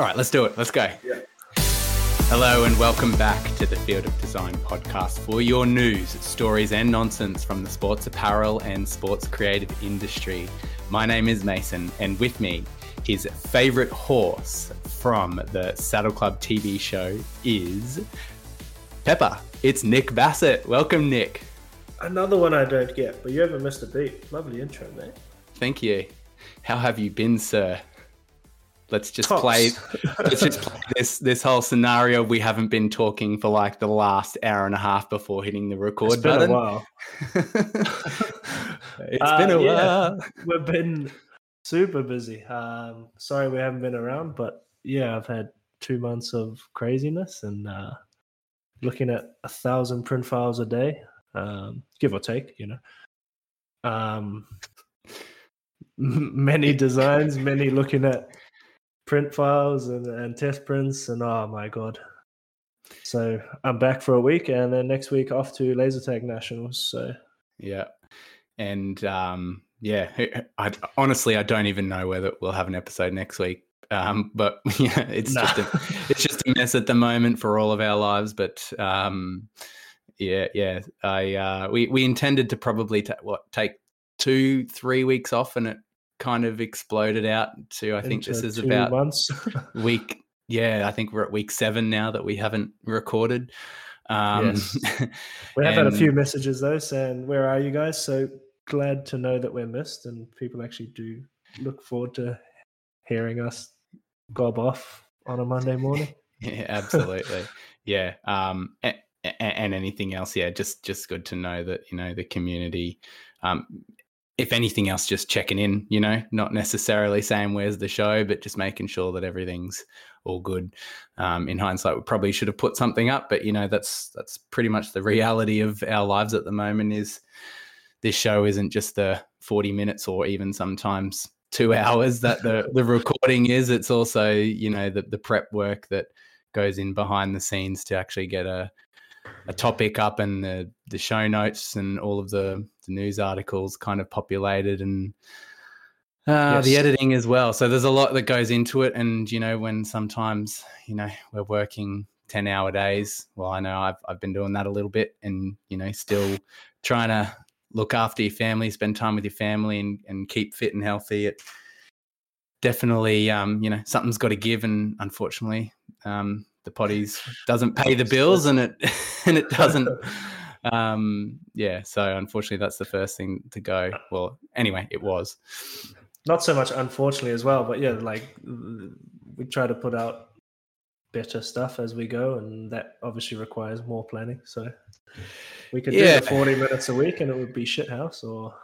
All right, let's do it. Let's go. Yeah. Hello and welcome back to the Field of Design podcast for your news, stories, and nonsense from the sports apparel and sports creative industry. My name is Mason, and with me, his favorite horse from the Saddle Club TV show is Pepper. It's Nick Bassett. Welcome, Nick. Another one I don't get, but you haven't missed a beat. Lovely intro, mate. Thank you. How have you been, sir? Let's just Tops. play. Let's just play this this whole scenario. We haven't been talking for like the last hour and a half before hitting the record button. It's been a while. It's Uh, been a yeah. while. We've been super busy. Um, sorry we haven't been around, but yeah, I've had two months of craziness and uh, looking at a thousand print files a day, um, give or take, you know. Um, many designs, many looking at print files and, and test prints, and oh my god. So I'm back for a week, and then next week off to laser tag nationals. So Yeah, and um, yeah, I, honestly, I don't even know whether we'll have an episode next week. Um, but yeah, it's Nah. just a, it's just a mess at the moment for all of our lives. But um, yeah, yeah, I uh, we we intended to probably ta- what take two three weeks off, and it kind of exploded out to I think this is about months. week. Yeah, I think we're at week seven now that we haven't recorded. Um, Yes. We have had a few messages though saying, "Where are you guys?" So glad to know that we're missed, and people actually do look forward to hearing us gob off on a Monday morning. Yeah, absolutely. yeah. Um, and, and anything else, yeah, just just good to know that you know the community. Um, if anything else, just checking in. You know, not necessarily saying where's the show, but just making sure that everything's all good. Um, in hindsight, we probably should have put something up, but you know, that's that's pretty much the reality of our lives at the moment. Is this show isn't just the forty minutes or even sometimes two hours that the the recording is. It's also you know the the prep work that goes in behind the scenes to actually get a a topic up and the the show notes and all of the, the news articles kind of populated and uh, the editing as well. So there's a lot that goes into it, and you know when sometimes you know we're working ten hour days. Well, I know I've I've been doing that a little bit, and you know still trying to look after your family, spend time with your family, and and keep fit and healthy. It definitely um, you know something's got to give, and unfortunately um, the potties doesn't pay the bills, and it and it doesn't um yeah so unfortunately that's the first thing to go well anyway it was Not so much, unfortunately, as well, but yeah, like we try to put out better stuff as we go, and that obviously requires more planning. So we could Yeah. do the forty minutes a week, and it would be shithouse, or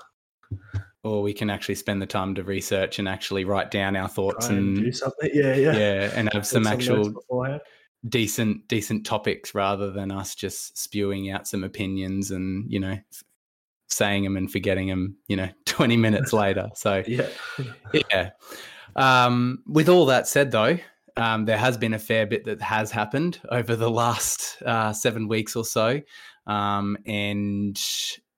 or we can actually spend the time to research and actually write down our thoughts and and do something. Yeah, yeah. yeah and have Put some notes actual beforehand. Decent decent topics rather than us just spewing out some opinions and you know saying them and forgetting them you know 20 minutes later so Yeah. yeah. Um, with all that said, though, um, there has been a fair bit that has happened over the last uh, seven weeks or so, um, and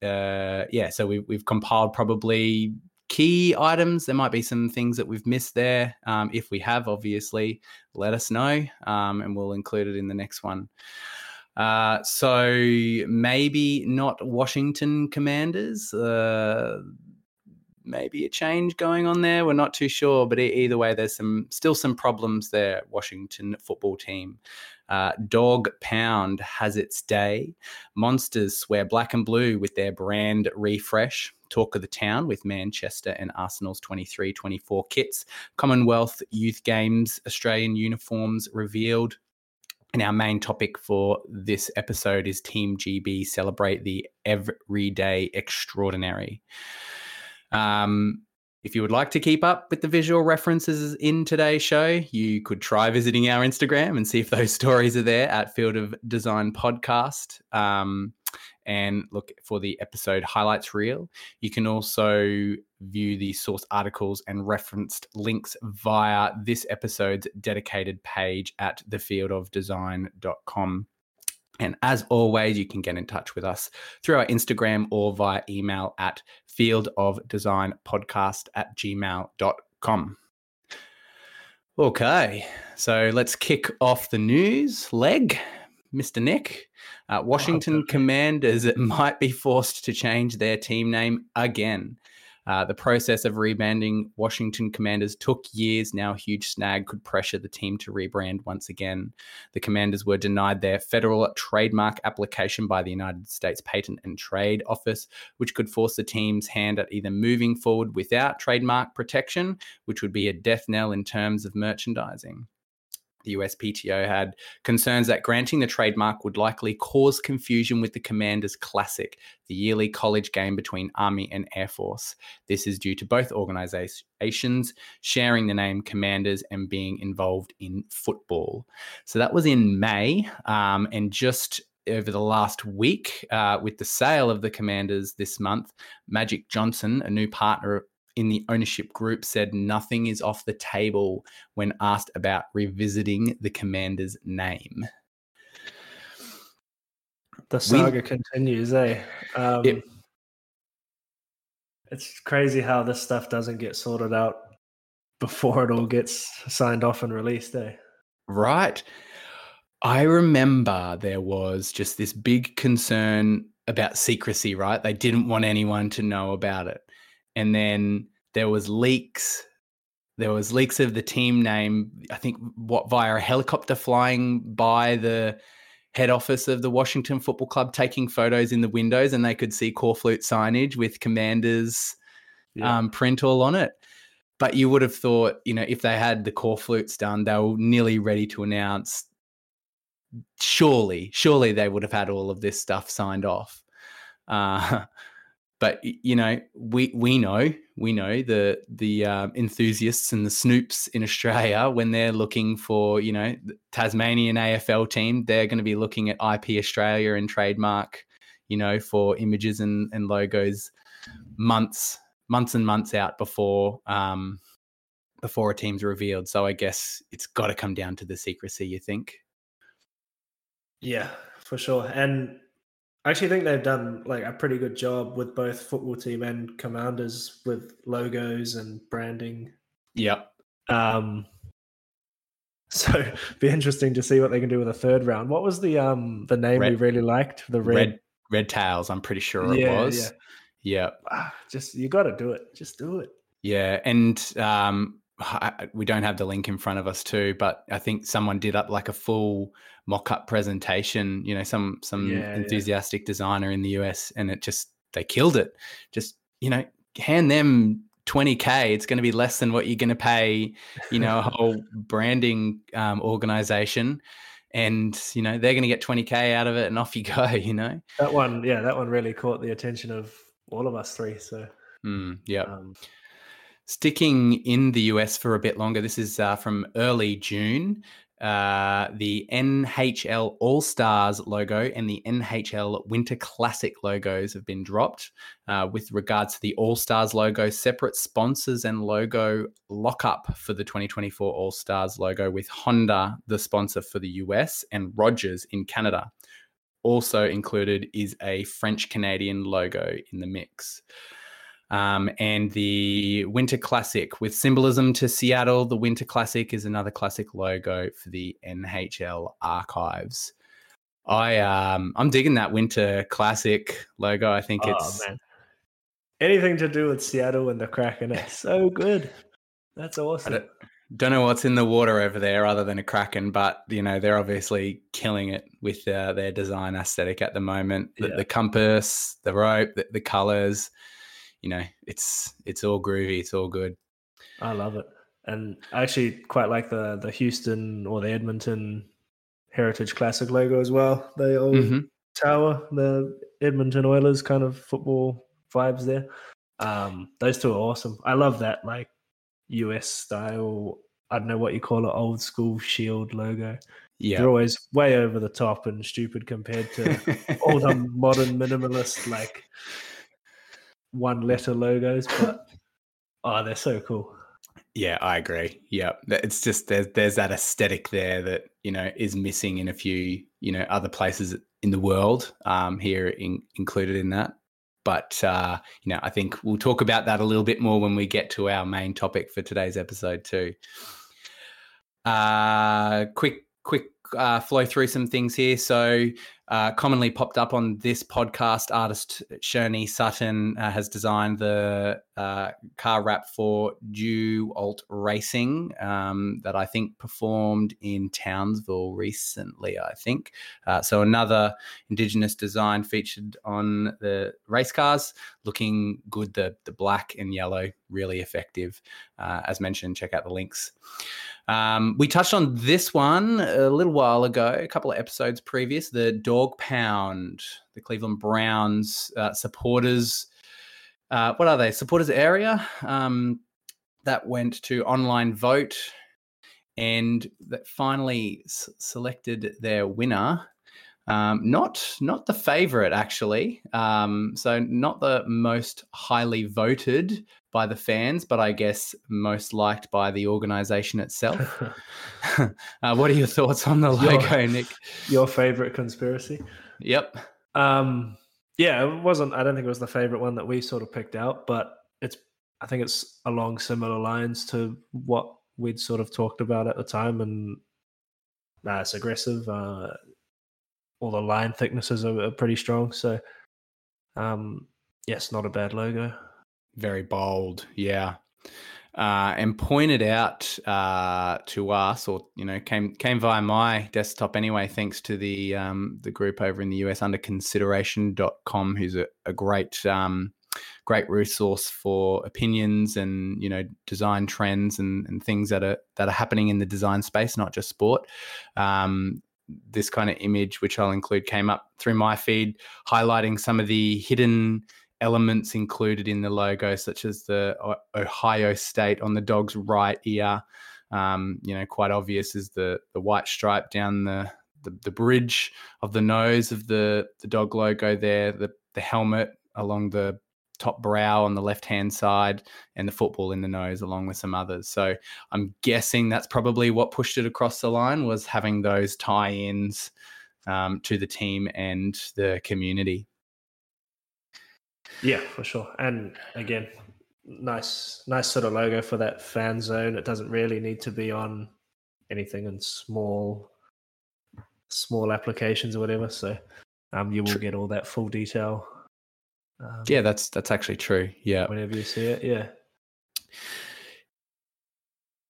uh, yeah, so we've we've compiled probably key items. There might be some things that we've missed there. Um, if we have, obviously, let us know, um, and we'll include it in the next one. Uh, so maybe not Washington Commanders. Uh, maybe a change going on there. We're not too sure, but either way, there's some still some problems there. Washington football team. Uh, Dawg Pound has its day. Monsters swear black and blue with their brand refresh. Talk of the town with Manchester and Arsenal's 23 24 kits. Commonwealth Youth Games Australian uniforms revealed. And our main topic for this episode is Team GB celebrate the everyday extraordinary. Um, if you would like to keep up with the visual references in today's show, you could try visiting our Instagram and see if those stories are there at Field of Design Podcast. Um, and look for the episode highlights reel. You can also view the source articles and referenced links via this episode's dedicated page at thefieldofdesign.com. And as always, you can get in touch with us through our Instagram or via email at fieldofdesignpodcast at gmail.com. Okay, so let's kick off the news leg, Mr. Nick. Uh, Washington oh. Commanders might be forced to change their team name again. Uh, the process of rebranding Washington Commanders took years. Now, huge snag could pressure the team to rebrand once again. The Commanders were denied their federal trademark application by the United States Patent and Trade Office, which could force the team's hand at either moving forward without trademark protection, which would be a death knell in terms of merchandising the USPTO had concerns that granting the trademark would likely cause confusion with the Commanders Classic, the yearly college game between Army and Air Force. This is due to both organizations sharing the name Commanders and being involved in football. So that was in May, um, and just over the last week, uh, with the sale of the Commanders this month, Magic Johnson, a new partner in the ownership group said nothing is off the table when asked about revisiting the commander's name. The saga we, continues, eh? Um, it, it's crazy how this stuff doesn't get sorted out before it all gets signed off and released, eh? Right. I remember there was just this big concern about secrecy, right? They didn't want anyone to know about it and then there was leaks. There was leaks of the team name i think what via a helicopter flying by the head office of the washington football club taking photos in the windows and they could see corflute signage with commanders yeah. um, print all on it. But you would have thought you know if they had the corflutes done they were nearly ready to announce surely surely they would have had all of this stuff signed off. Uh, but you know we we know we know the the um, enthusiasts and the snoops in Australia when they're looking for you know Tasmanian AFL team they're going to be looking at IP Australia and trademark you know for images and, and logos months months and months out before um, before a team's revealed. So I guess it's got to come down to the secrecy you think? Yeah for sure. And I actually think they've done like a pretty good job with both football team and commanders with logos and branding. Yep. Um, so be interesting to see what they can do with a third round. What was the um the name red, we really liked? The red red, red tails. I'm pretty sure it yeah, was. Yeah. Yep. Ah, just you got to do it. Just do it. Yeah, and um, we don't have the link in front of us too, but I think someone did up like a full mock-up presentation. You know, some some yeah, enthusiastic yeah. designer in the US, and it just they killed it. Just you know, hand them 20k. It's going to be less than what you're going to pay. You know, a whole branding um, organization. And you know they're going to get 20k out of it, and off you go. You know that one, yeah, that one really caught the attention of all of us three. So, mm, yeah. Um, Sticking in the US for a bit longer, this is uh, from early June. Uh, the NHL All Stars logo and the NHL Winter Classic logos have been dropped. Uh, with regards to the All Stars logo, separate sponsors and logo lockup for the 2024 All Stars logo, with Honda the sponsor for the US and Rogers in Canada. Also included is a French Canadian logo in the mix. Um, and the Winter Classic with symbolism to Seattle. The Winter Classic is another classic logo for the NHL archives. I um I'm digging that Winter Classic logo. I think oh, it's man. anything to do with Seattle and the Kraken. It's so good. That's awesome. Don't, don't, know what's in the water over there other than a Kraken, but you know they're obviously killing it with uh, their design aesthetic at the moment. The, yeah. the compass, the rope, the, the colors you know, it's it's all groovy, it's all good. I love it, and I actually quite like the the Houston or the Edmonton Heritage Classic logo as well. They all mm-hmm. tower, the Edmonton Oilers kind of football vibes there. Um, those two are awesome. I love that like US style. I don't know what you call it, old school shield logo. Yeah, they're always way over the top and stupid compared to all the modern minimalist like one letter logos, but oh, they're so cool. Yeah, I agree. Yeah, it's just there's there's that aesthetic there that you know is missing in a few you know other places in the world. Um, here in, included in that, but uh, you know I think we'll talk about that a little bit more when we get to our main topic for today's episode too. Uh, quick, quick uh, flow through some things here. So, uh, commonly popped up on this podcast, artist Sherney Sutton uh, has designed the uh, car wrap for DeWalt Racing um, that I think performed in Townsville recently. I think uh, so. Another Indigenous design featured on the race cars, looking good. The the black and yellow really effective. Uh, as mentioned, check out the links. Um, we touched on this one a little while ago, a couple of episodes previous. The Dawg Pound, the Cleveland Browns uh, supporters. Uh, what are they? Supporters area um, that went to online vote and that finally s- selected their winner. Um, not not the favorite actually. Um, so not the most highly voted by the fans, but I guess most liked by the organization itself. uh, what are your thoughts on the logo, your, Nick? Your favorite conspiracy? Yep. Um, yeah, it wasn't. I don't think it was the favorite one that we sort of picked out, but it's. I think it's along similar lines to what we'd sort of talked about at the time, and it's aggressive. Uh, all the line thicknesses are, are pretty strong, so um, yes, not a bad logo very bold. Yeah. Uh, and pointed out uh, to us, or you know, came came via my desktop anyway, thanks to the um, the group over in the US underconsideration.com, who's a, a great um, great resource for opinions and you know design trends and, and things that are that are happening in the design space, not just sport. Um, this kind of image, which I'll include, came up through my feed, highlighting some of the hidden elements included in the logo, such as the Ohio State on the dog's right ear. Um, you know, quite obvious is the the white stripe down the, the, the bridge of the nose of the the dog logo there. The the helmet along the top brow on the left hand side, and the football in the nose, along with some others. So I'm guessing that's probably what pushed it across the line was having those tie-ins um, to the team and the community. Yeah, for sure. And again, nice, nice sort of logo for that fan zone. It doesn't really need to be on anything in small, small applications or whatever. So, um, you will get all that full detail. Um, yeah, that's that's actually true. Yeah, whenever you see it, yeah.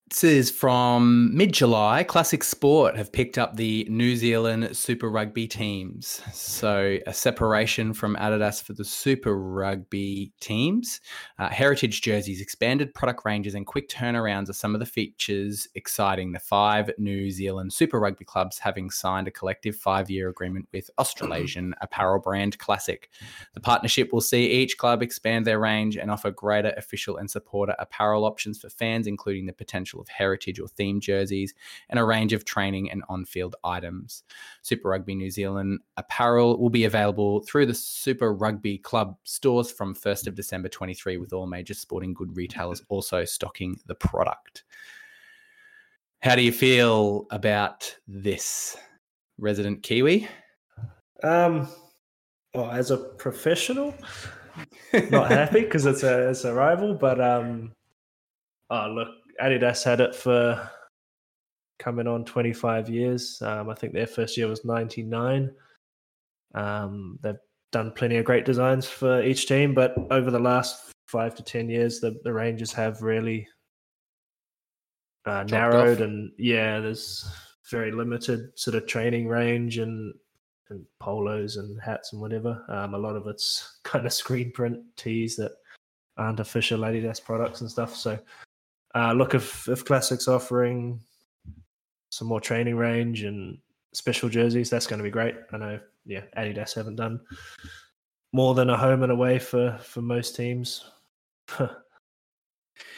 This is from mid July. Classic Sport have picked up the New Zealand Super Rugby teams. So, a separation from Adidas for the Super Rugby teams. Uh, heritage jerseys, expanded product ranges, and quick turnarounds are some of the features exciting the five New Zealand Super Rugby clubs having signed a collective five year agreement with Australasian apparel brand Classic. The partnership will see each club expand their range and offer greater official and supporter apparel options for fans, including the potential of heritage or theme jerseys, and a range of training and on field items. Super Rugby New Zealand apparel will be available through the Super Rugby Club stores from 1st of December 23, with all major sporting good retailers also stocking the product. How do you feel about this, resident Kiwi? Um, well, as a professional, not happy because it's a it's a rival. But um, oh look, Adidas had it for coming on 25 years. Um, I think their first year was 99. Um, they've done plenty of great designs for each team, but over the last five to 10 years, the, the ranges have really uh, narrowed. Off. And yeah, there's very limited sort of training range and, and polos and hats and whatever. Um, a lot of it's kind of screen print tees that aren't official Adidas products and stuff. So uh, look, if if Classic's offering some more training range and special jerseys, that's going to be great. I know, yeah, Adidas haven't done more than a home and away for for most teams.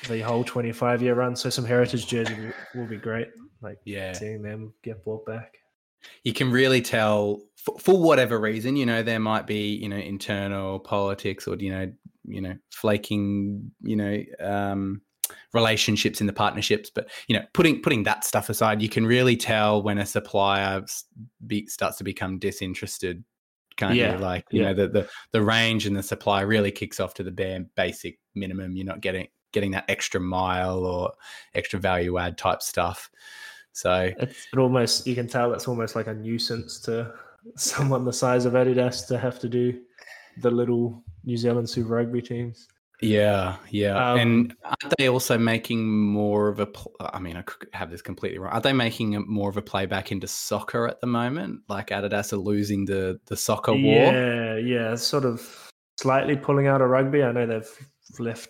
the whole 25 year run. So some heritage jersey will, will be great. Like yeah, seeing them get brought back. You can really tell for, for, whatever reason, you know, there might be, you know, internal politics or, you know, you know, flaking, you know, um, relationships in the partnerships. But you know, putting putting that stuff aside, you can really tell when a supplier be, starts to become disinterested. Can't yeah. you? Like you yeah. know, the, the the range and the supply really kicks off to the bare basic minimum. You're not getting getting that extra mile or extra value add type stuff. So it's it almost you can tell it's almost like a nuisance to someone the size of Adidas to have to do the little New Zealand Super Rugby teams. Yeah, yeah. Um, and aren't they also making more of a? pl- I mean, I could have this completely wrong. Are they making more of a playback into soccer at the moment? Like Adidas are losing the the soccer war. Yeah, yeah, sort of slightly pulling out of rugby. I know they've left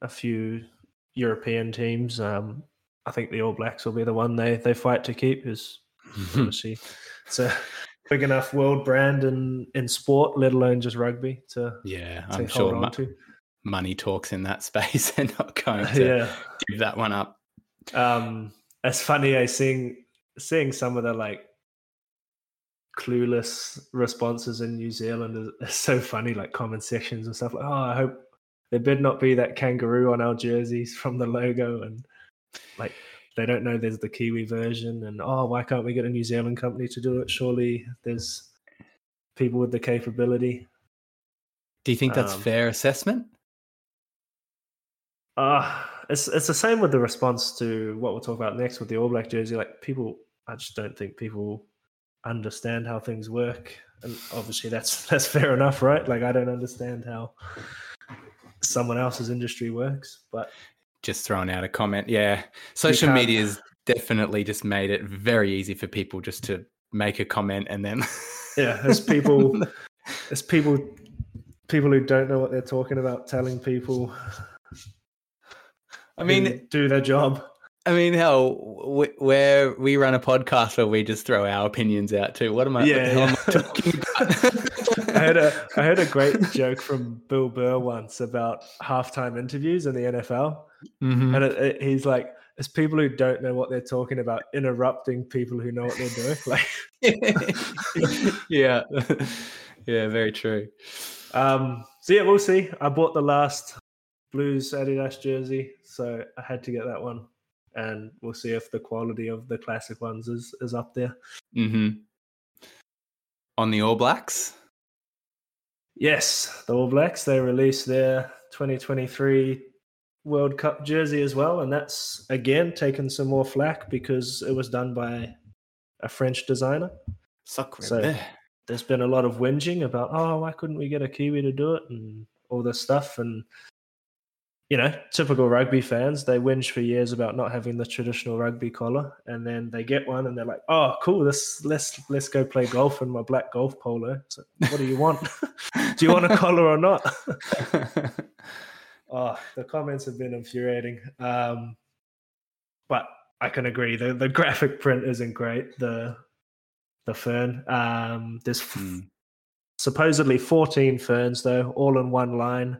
a few European teams. Um, I think the All Blacks will be the one they they fight to keep. Is obviously it's a big enough world brand in in sport, let alone just rugby to, yeah, to I'm hold sure on to. Money talks in that space. They're not going to yeah. give that one up. um it's funny i seeing seeing some of the like clueless responses in new zealand is, is so funny like comment sections and stuff like oh i hope there better not be that kangaroo on our jerseys from the logo and like they don't know there's the kiwi version and oh why can't we get a new zealand company to do it surely there's people with the capability Do you think that's Um, fair assessment? Uh it's it's the same with the response to what we'll talk about next with the All Black jersey. Like people, I just don't think people understand how things work, and obviously that's that's fair enough, right? Like I don't understand how someone else's industry works, but Just throwing out a comment. Yeah, social media's definitely just made it very easy for people just to make a comment and then yeah, there's people, there's people, people who don't know what they're talking about, telling people. I mean, do their job. I mean, hell, where we run a podcast where we just throw our opinions out too. What am I? the Yeah, am I yeah. talking about? I had a I heard a great joke from Bill Burr once about halftime interviews in the NFL, Mhm. and it, it- he's like, "It's people who don't know what they're talking about interrupting people who know what they're doing." Like, yeah, yeah, very true. um, so yeah, we'll see. I bought the last Blues Adidas jersey, so I had to get that one, and we'll see if the quality of the classic ones is is up there. hmm On the All Blacks, Yes, the All Blacks. They released their 2023 World Cup jersey as well, and that's again taken some more flack because it was done by a French designer. So-. There's been a lot of whinging about, oh, why couldn't we get a Kiwi to do it, and all this stuff, and you know, typical rugby fans, they whinge for years about not having the traditional rugby collar, and then they get one, and they're like, "Oh, cool! Let's let's let's go play golf in my black golf polo." So, what do you want? do you want a collar or not? Oh, the comments have been infuriating. Um, but I can agree. The the graphic print isn't great. The the fern. Um, there's f- Hmm. supposedly 14 ferns though, all in one line,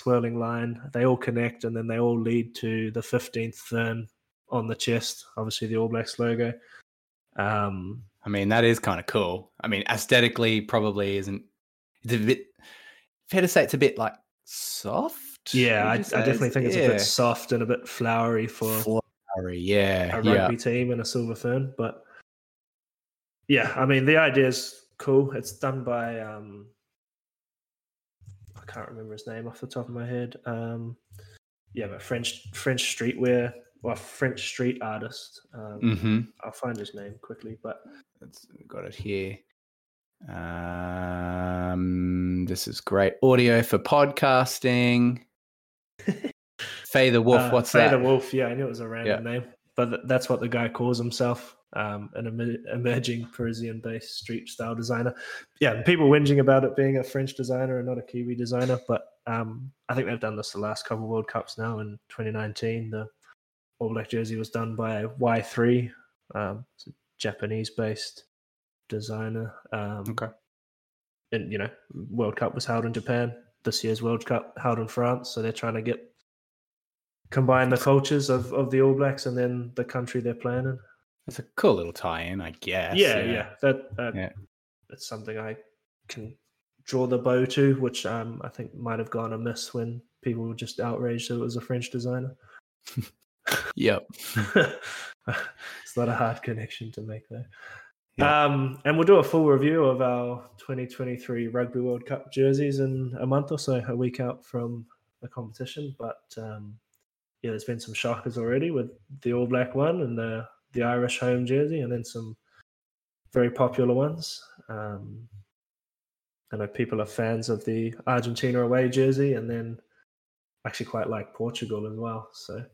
swirling line. They all connect and then they all lead to the 15th fern on the chest. Obviously the All Blacks logo. Um, I mean, that is kind of cool. I mean, aesthetically, probably isn't. It's a bit fair to say it's a bit like soft. yeah, I, I definitely think it's a bit soft and a bit flowery for flowery. Yeah, a yeah. rugby team and a silver fern. But yeah, I mean the idea is cool. It's done by um can't remember his name off the top of my head. Um yeah, but French French streetwear or French street artist. Um, Mm-hmm. I'll find his name quickly, but It's got it here. Um, this is great audio for podcasting. Faye the Wolf, uh, what's Faye that? the Wolf. Yeah, I knew it was a random name, but th- that's what the guy calls himself. Um, an emer- emerging Parisian-based street style designer. Yeah, people whinging about it being a French designer and not a Kiwi designer, but um, I think they've done this the last couple of World Cups now. In 2019, the All Black jersey was done by Y3, um, it's a Japanese-based designer. Um, Okay. and you know, World Cup was held in Japan. This year's World Cup held in France, so they're trying to get combine the cultures of, of the All Blacks and then the country they're playing in. It's a cool little tie-in, I guess. yeah, yeah, that uh, Yeah. that's something I can draw the bow to, which um, I think might have gone amiss when people were just outraged that it was a French designer. Yep. it's not a hard connection to make there. Yeah. Um, and we'll do a full review of our 2023 Rugby World Cup jerseys in a month or so, a week out from the competition. But um, yeah, there's been some shockers already with the All Black one and the the Irish home jersey, and then some very popular ones. Um, I know people are fans of the Argentina away jersey, and then actually quite like Portugal as well. So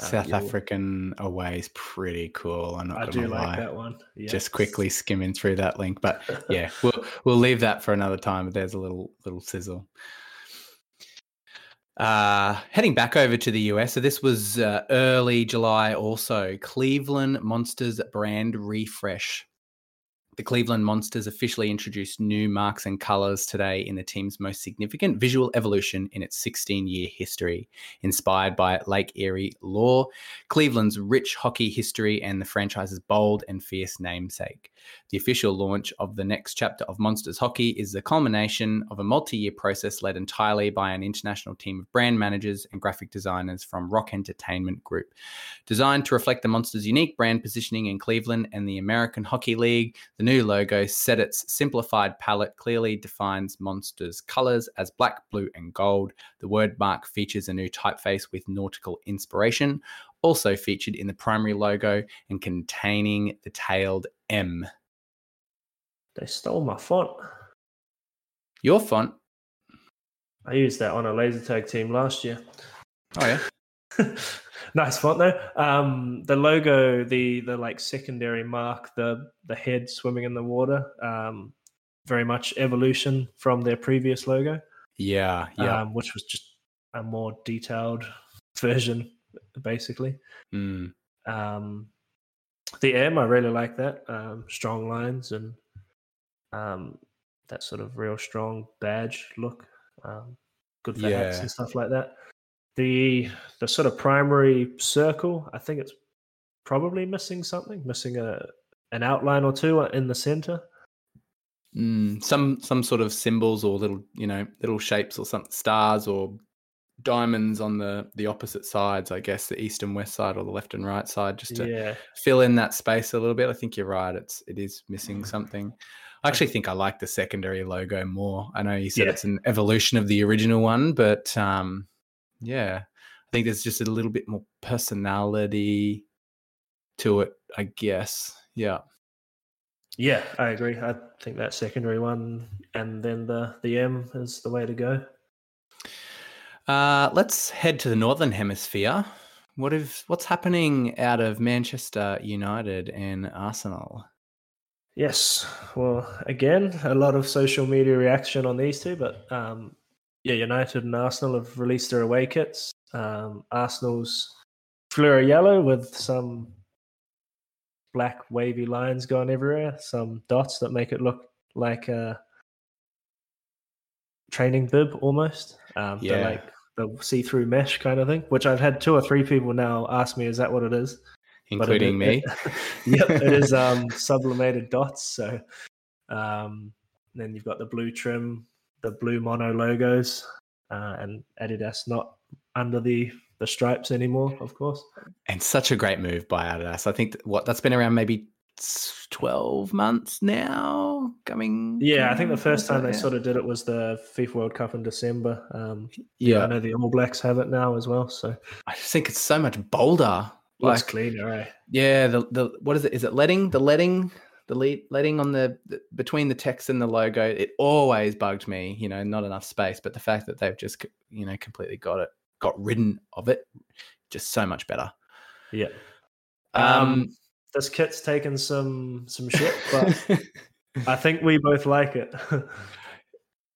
uh, South African away is pretty cool. I'm not I do lie. like that one. Just quickly skimming through that link, but yeah, we'll we'll leave that for another time. But there's a little little sizzle. Uh, heading back over to the US. So this was uh, early July also. Cleveland Monsters brand refresh. The Cleveland Monsters officially introduced new marks and colors today in the team's most significant visual evolution in its 16 year history. Inspired by Lake Erie lore, Cleveland's rich hockey history, and the franchise's bold and fierce namesake. The official launch of the next chapter of Monsters Hockey is the culmination of a multi year process led entirely by an international team of brand managers and graphic designers from Rock Entertainment Group. Designed to reflect the Monsters' unique brand positioning in Cleveland and the American Hockey League, the new logo set its simplified palette clearly defines Monsters' colors as black, blue, and gold. The word mark features a new typeface with nautical inspiration, also featured in the primary logo and containing the tailed M. They stole my font. Your font? I used that on a laser tag team last year. Oh yeah. nice font though. Um, the logo, the the like secondary mark, the the head swimming in the water, um, very much evolution from their previous logo. Yeah, yeah. Um, which was just a more detailed version, basically. Mm. Um, the M, I really like that. Um, strong lines and um, that sort of real strong badge look. Um, good for yeah. hats and stuff like that. The the sort of primary circle, I think it's probably missing something, missing a an outline or two in the center. Mm, some some sort of symbols or little you know little shapes or some stars or diamonds on the the opposite sides i guess the east and west side or the left and right side just to yeah. fill in that space a little bit i think you're right it's it is missing something i actually think i like the secondary logo more i know you said yeah. it's an evolution of the original one but um yeah i think there's just a little bit more personality to it i guess yeah yeah i agree i think that secondary one and then the the m is the way to go uh, let's head to the northern hemisphere. What if what's happening out of Manchester United and Arsenal? Yes, well, again, a lot of social media reaction on these two, but um, yeah, United and Arsenal have released their away kits. Um, Arsenal's fluoro yellow with some black wavy lines going everywhere, some dots that make it look like a training bib almost. Um, yeah. like the see-through mesh kind of thing, which I've had two or three people now ask me, "Is that what it is?" Including it, me. It, yep, it is um, sublimated dots. So um, then you've got the blue trim, the blue mono logos, uh, and Adidas not under the the stripes anymore, of course. And such a great move by Adidas. I think what that's been around maybe 12 months now coming yeah i think the first time they sort of did it was the fifa world cup in december. Um, yeah i know the all blacks have it now as well so. I just think it's so much bolder. Like cleaner right yeah the, the what is it? Is it letting the letting the lead, letting on the, the between the text and the logo it always bugged me you know not enough space but the fact that they've just you know completely got it got ridden of it just so much better yeah um, um this kit's taken some some shit, but I think we both like it.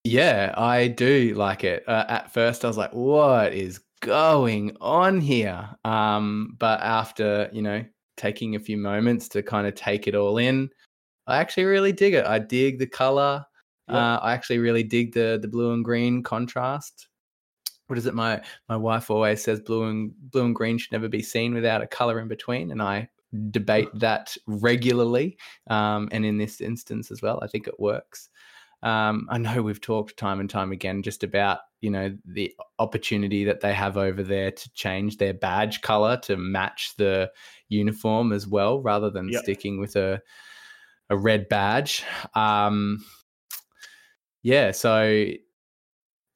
yeah, I do like it. Uh, at first, I was like, "What is going on here?" Um, but after you know taking a few moments to kind of take it all in, I actually really dig it. I dig the color. Yep. Uh, I actually really dig the the blue and green contrast. What is it? My my wife always says blue and blue and green should never be seen without a color in between, and I debate that regularly. Um, and in this instance as well, I think it works. Um, I know we've talked time and time again just about you know the opportunity that they have over there to change their badge color to match the uniform as well, rather than yep. sticking with a a red badge. Um, yeah, so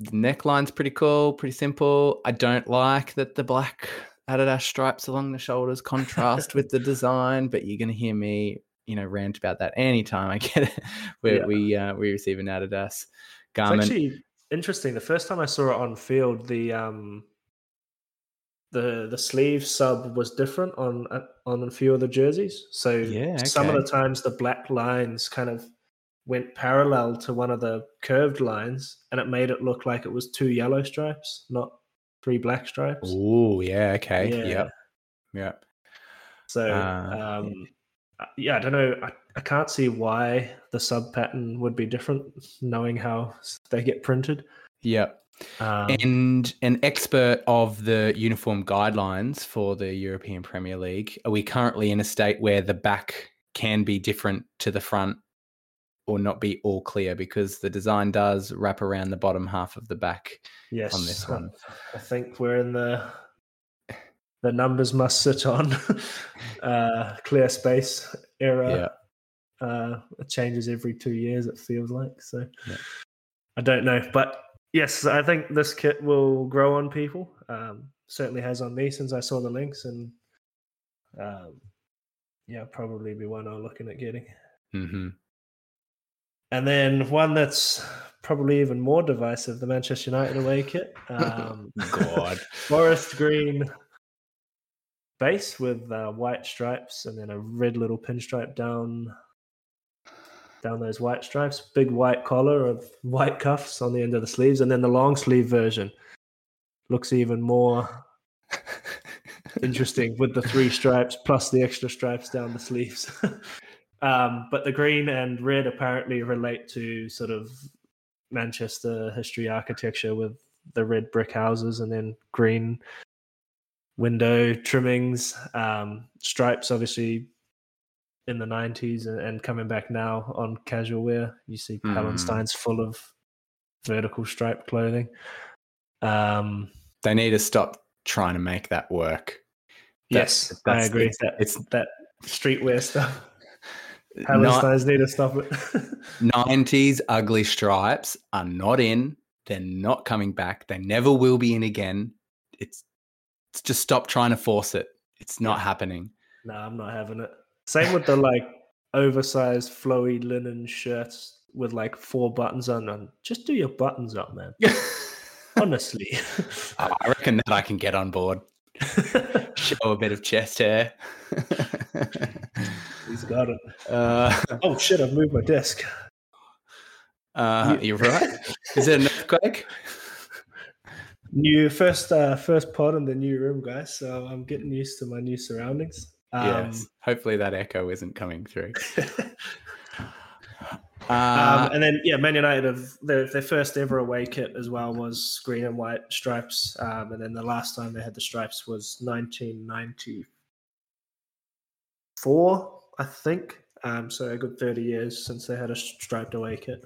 the neckline's pretty cool, pretty simple. I don't like that the black Adidas stripes along the shoulders contrast with the design, but you're going to hear me, you know, rant about that anytime I get it. Where Yeah. we uh, we receive an Adidas It's garment. actually interesting. The first time I saw it on field, the um the the sleeve sub was different on uh, on a few of the jerseys. So Yeah, some of the times the black lines kind of went parallel to one of the curved lines, and it made it look like it was two yellow stripes, not three black stripes. Oh, yeah, okay, Yeah. yep, yep. So Ah, um, uh, yeah, I don't know. I, I can't see why the sub pattern would be different, knowing how they get printed. Yep. Um, and an expert of the uniform guidelines for the European Premier League. Are we currently in a state where the back can be different to the front or not be all clear because the design does wrap around the bottom half of the back? yes, on this one. I think we're in the the numbers must sit on uh, clear space era. Uh, it changes every two years. It feels like so. Yeah. I don't know, but yes, I think this kit will grow on people. Um, certainly has on me since I saw the links, and um, yeah, probably be one I'm looking at getting. hmm And then one that's probably even more divisive, the Manchester United away kit. Um, God. forest green base with uh, white stripes and then a red little pinstripe down down those white stripes big white collar of white cuffs on the end of the sleeves and then the long sleeve version looks even more interesting with the three stripes plus the extra stripes down the sleeves. Um, but the green and red apparently relate to sort of manchester history architecture with the red brick houses and then green window trimmings, um, stripes, obviously in the 90s and, and coming back now on casual wear. You see. Palenstein's full of vertical striped clothing. Um, they need to stop trying to make that work. yes, That's- I agree. it's- that, it's- that streetwear stuff. Not, need to stop it. 90s ugly stripes are not in. They're not coming back. They never will be in again. It's, it's just stop trying to force it. It's not happening. no, I'm not having it. Same with the like oversized flowy linen shirts with like four buttons on them. Just do your buttons up, man. Honestly. I reckon that I can get on board. Show a bit of chest hair. He's got it. uh, Oh shit! I've moved my desk. uh, you're right. Is it an earthquake? New first, uh, first pod in the new room, guys. So I'm getting used to my new surroundings. Um, yes. Hopefully that echo isn't coming through. um, Uh, and then yeah, Man United have their their first ever away kit as well was green and white stripes. Um, and then the last time they had the stripes was 1994, I think. Um, so a good 30 years since they had a striped away kit.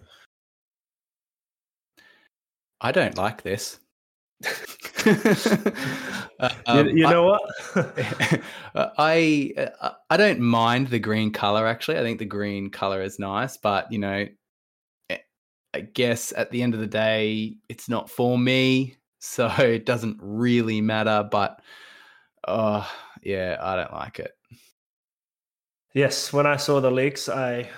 I don't like this. You, um, you I- know what? Uh, I uh, I don't mind the green color. Actually, I think the green color is nice, but you know, eh, I guess at the end of the day, it's not for me, so it doesn't really matter. But uh, yeah, I don't like it. Yes, when I saw the leaks, I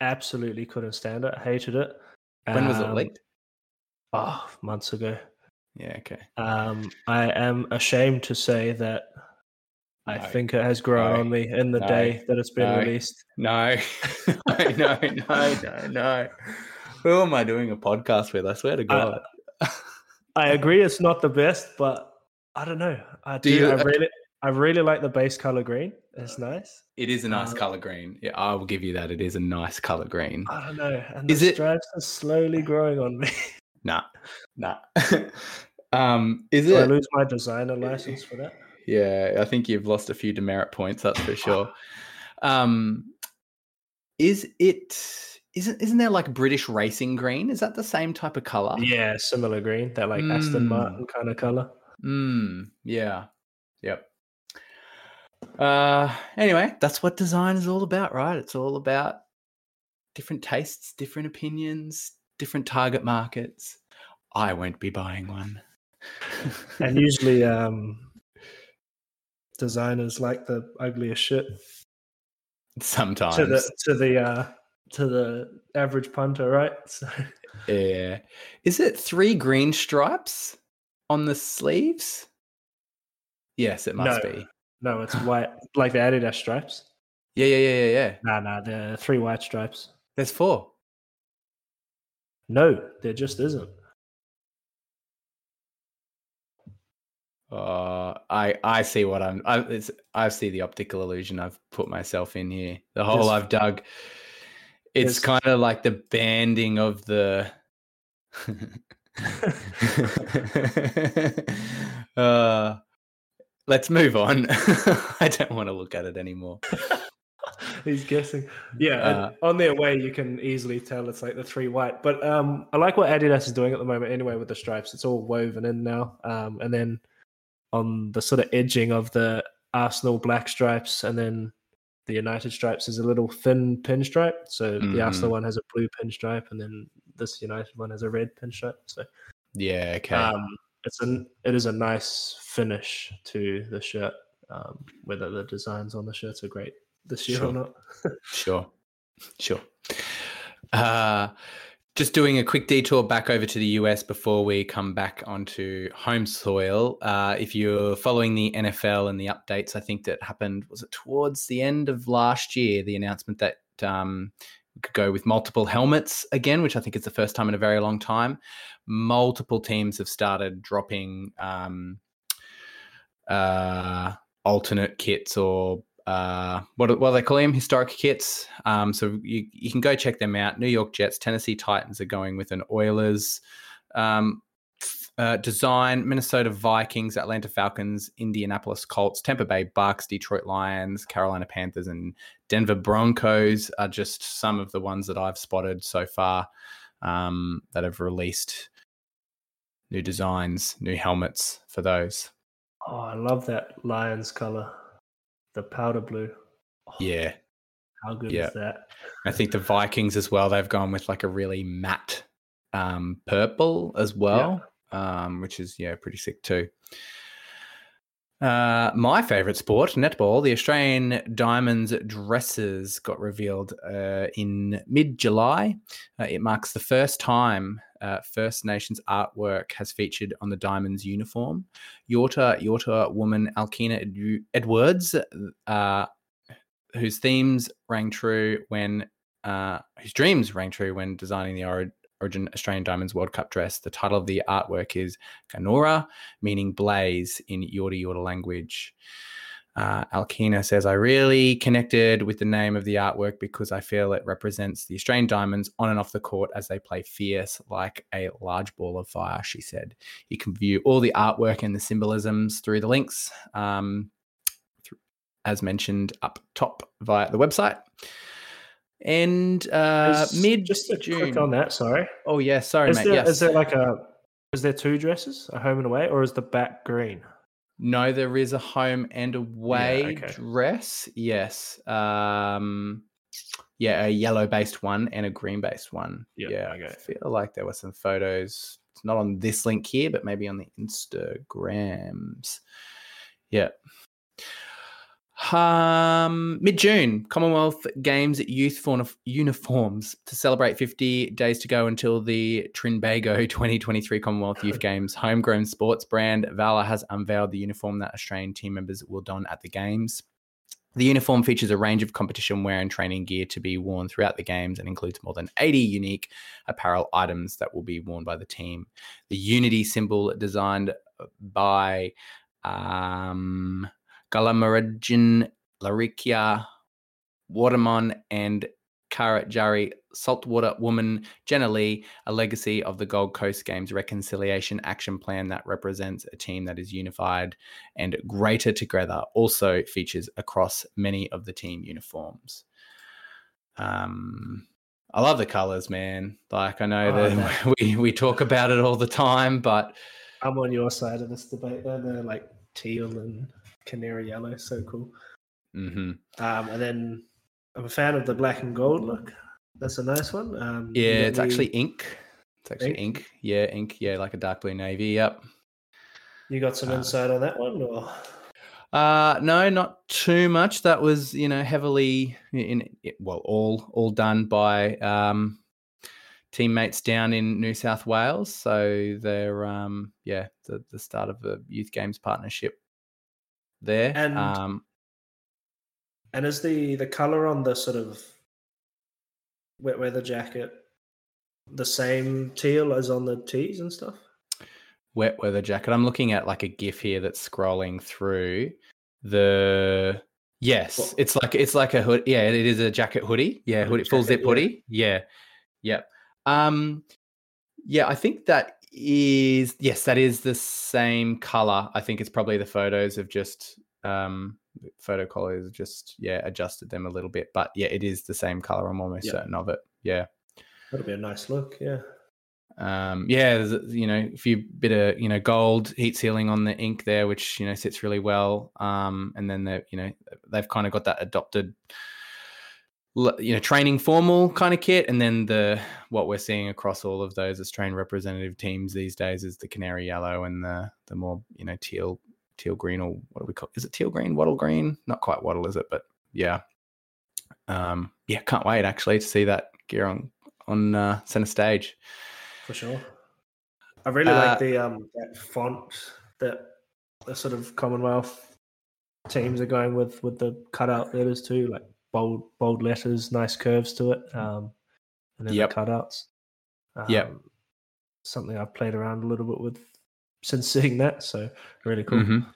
absolutely couldn't stand it. I hated it. When was it Um, leaked? Oh, months ago. Yeah, okay. Um, I am ashamed to say that I No. think it has grown No. on me in the No. day that it's been released. No, no, no, no, no, no. Who am I doing a podcast with? I swear to God. I agree, it's not the best, but I don't know. I Do do. you- I really, I really like the base color green. It's nice. It is a nice Uh, color green. Yeah, I will give you that. It is a nice color green. I don't know. And Is the it- stripes are slowly growing on me. Nah, nah. um, is Do I lose my designer license for that? Yeah, I think you've lost a few demerit points. That's for sure. Um, is it? Isn't isn't there like British racing green? Is that the same type of color? Yeah, similar green, that like Aston Mm. Martin kind of color. Mm, yeah. Yep. Uh anyway, that's what design is all about, right? It's all about different tastes, different opinions, different target markets. I won't be buying one. and usually um, designers like the ugliest shit Sometimes. to the to the uh, to the average punter, right? So, Yeah. Is it three green stripes on the sleeves? Yes, it must No. be. no, it's white, like the Adidas stripes. Yeah, yeah, yeah, yeah, yeah. Nah, nah, the three white stripes. There's four. No, there just isn't. Uh, I I see what I'm. I it's, I see the optical illusion I've put myself in here. The hole I've dug. It's kind of like the banding of the. uh, let's move on. I don't want to look at it anymore. He's guessing. Yeah, and Uh, on their way, you can easily tell it's like the three white. But um, I like what Adidas is doing at the moment anyway with the stripes. It's all woven in now. Um, and then on the sort of edging of the Arsenal black stripes and then the United stripes is a little thin pinstripe. So the Arsenal one has a blue pinstripe and then this United one has a red pinstripe. So Yeah. Okay. um, it's an it is a nice finish to the shirt. Um, whether the designs on the shirts are great this year Sure. or not. Sure. Sure. Uh, just doing a quick detour back over to the US before we come back onto home soil. Uh, if you're following the NFL and the updates, I think that happened, was it towards the end of last year, the announcement that um, we could go with multiple helmets again, which I think is the first time in a very long time. Multiple teams have started dropping um, uh, alternate kits or uh, what, what they call them? Historic kits. Um, so you, you can go check them out. New York Jets, Tennessee Titans are going with an Oilers um, uh, design. Minnesota Vikings, Atlanta Falcons, Indianapolis Colts, Tampa Bay Bucks, Detroit Lions, Carolina Panthers, and Denver Broncos are just some of the ones that I've spotted so far um, that have released new designs, new helmets for those. Oh, I love that Lions color, the powder blue. Oh, Yeah. how good yeah. is that? I think the Vikings as well. They've gone with like a really matte um, purple as well, um, which is yeah pretty sick too. Uh, my favorite sport, netball, the Australian Diamonds dresses got revealed uh, in mid July. Uh, it marks the first time uh, First Nations artwork has featured on the Diamonds uniform. Yorta Yorta woman Alkina Edwards, uh, whose themes rang true when uh, whose dreams rang true when designing the ori- Origin Australian Diamonds World Cup dress. The title of the artwork is Ganora, meaning blaze in Yorta Yorta language. Uh, Alkina says, I really connected with the name of the artwork because I feel it represents the Australian Diamonds on and off the court as they play fierce like a large ball of fire, she said. You can view all the artwork and the symbolisms through the links, um, th- as mentioned up top via the website. And uh, Is- mid just June. click on that. Sorry, Oh yeah, sorry, is mate. there, yes. is there like a is there two dresses, a home and away, or is the back green? No, there is a home and away okay. dress. Yes. Um, yeah, a yellow based one and a green based one. Yeah, yeah. okay. I feel like there were some photos. It's not on this link here, but maybe on the Instagrams. Yeah. Um, mid June, Commonwealth Games youth form- uniforms to celebrate 50 days to go until the Trinbago 2023 Commonwealth Youth Games. Homegrown sports brand Valor has unveiled the uniform that Australian team members will don at the Games. The uniform features a range of competition wear and training gear to be worn throughout the games and includes more than 80 unique apparel items that will be worn by the team. The Unity symbol designed by um, Gulumerridjin Larrakia Wardaman and KarraJarri Saltwater Woman Jenna Lee, a legacy of the Gold Coast Games reconciliation action plan that represents a team that is unified and greater together, also features across many of the team uniforms. Um, I love the colors, man. Like I know Oh, that we, we talk about it all the time, but I'm on your side of this debate. Though they're like teal and canary yellow, so cool. mhm. Um, and then I'm a fan of the black and gold look. That's a nice one. Um, yeah, it's actually ink. It's actually Ink? ink. Yeah, ink. Yeah, like a dark blue navy. Yep. You got some Uh, insight on that one, or Uh, no, not too much. That was, you know, heavily in, in well, all all done by um, teammates down in New South Wales. So they're, um, yeah, the the start of the youth games partnership there. And- um, and is the the color on the sort of wet weather jacket the same teal as on the tees and stuff? wet weather jacket. I'm looking at like a GIF here that's scrolling through the. Yes, What- it's like it's like a hood. Yeah, it is a jacket hoodie. Yeah, hoodie, full zip yeah. hoodie. Yeah, yep. Um, yeah, I think that is yes, that is the same color. I think it's probably the photos have just um photo colors just yeah adjusted them a little bit, but yeah, it is the same color. I'm almost Yeah. certain of it. Yeah. That'll be a nice look. Yeah. um yeah there's you know a few bit of you know gold heat sealing on the ink there which you know sits really well um and then they you know they've kind of got that adopted you know training formal kind of kit and then the what we're seeing across all of those australian representative teams these days is the canary yellow and the the more you know teal teal green or what do we call is it teal green wattle green? Not quite wattle is it? But yeah. Um yeah can't wait actually to see that gear on on uh, center stage. For sure. I really Uh, like the um that font that the sort of Commonwealth teams are going with with the cutout letters too, like bold bold letters, nice curves to it, um, and then Yep. the cutouts. Um, Yep. Something I've played around a little bit with since seeing that, so really cool. Mhm.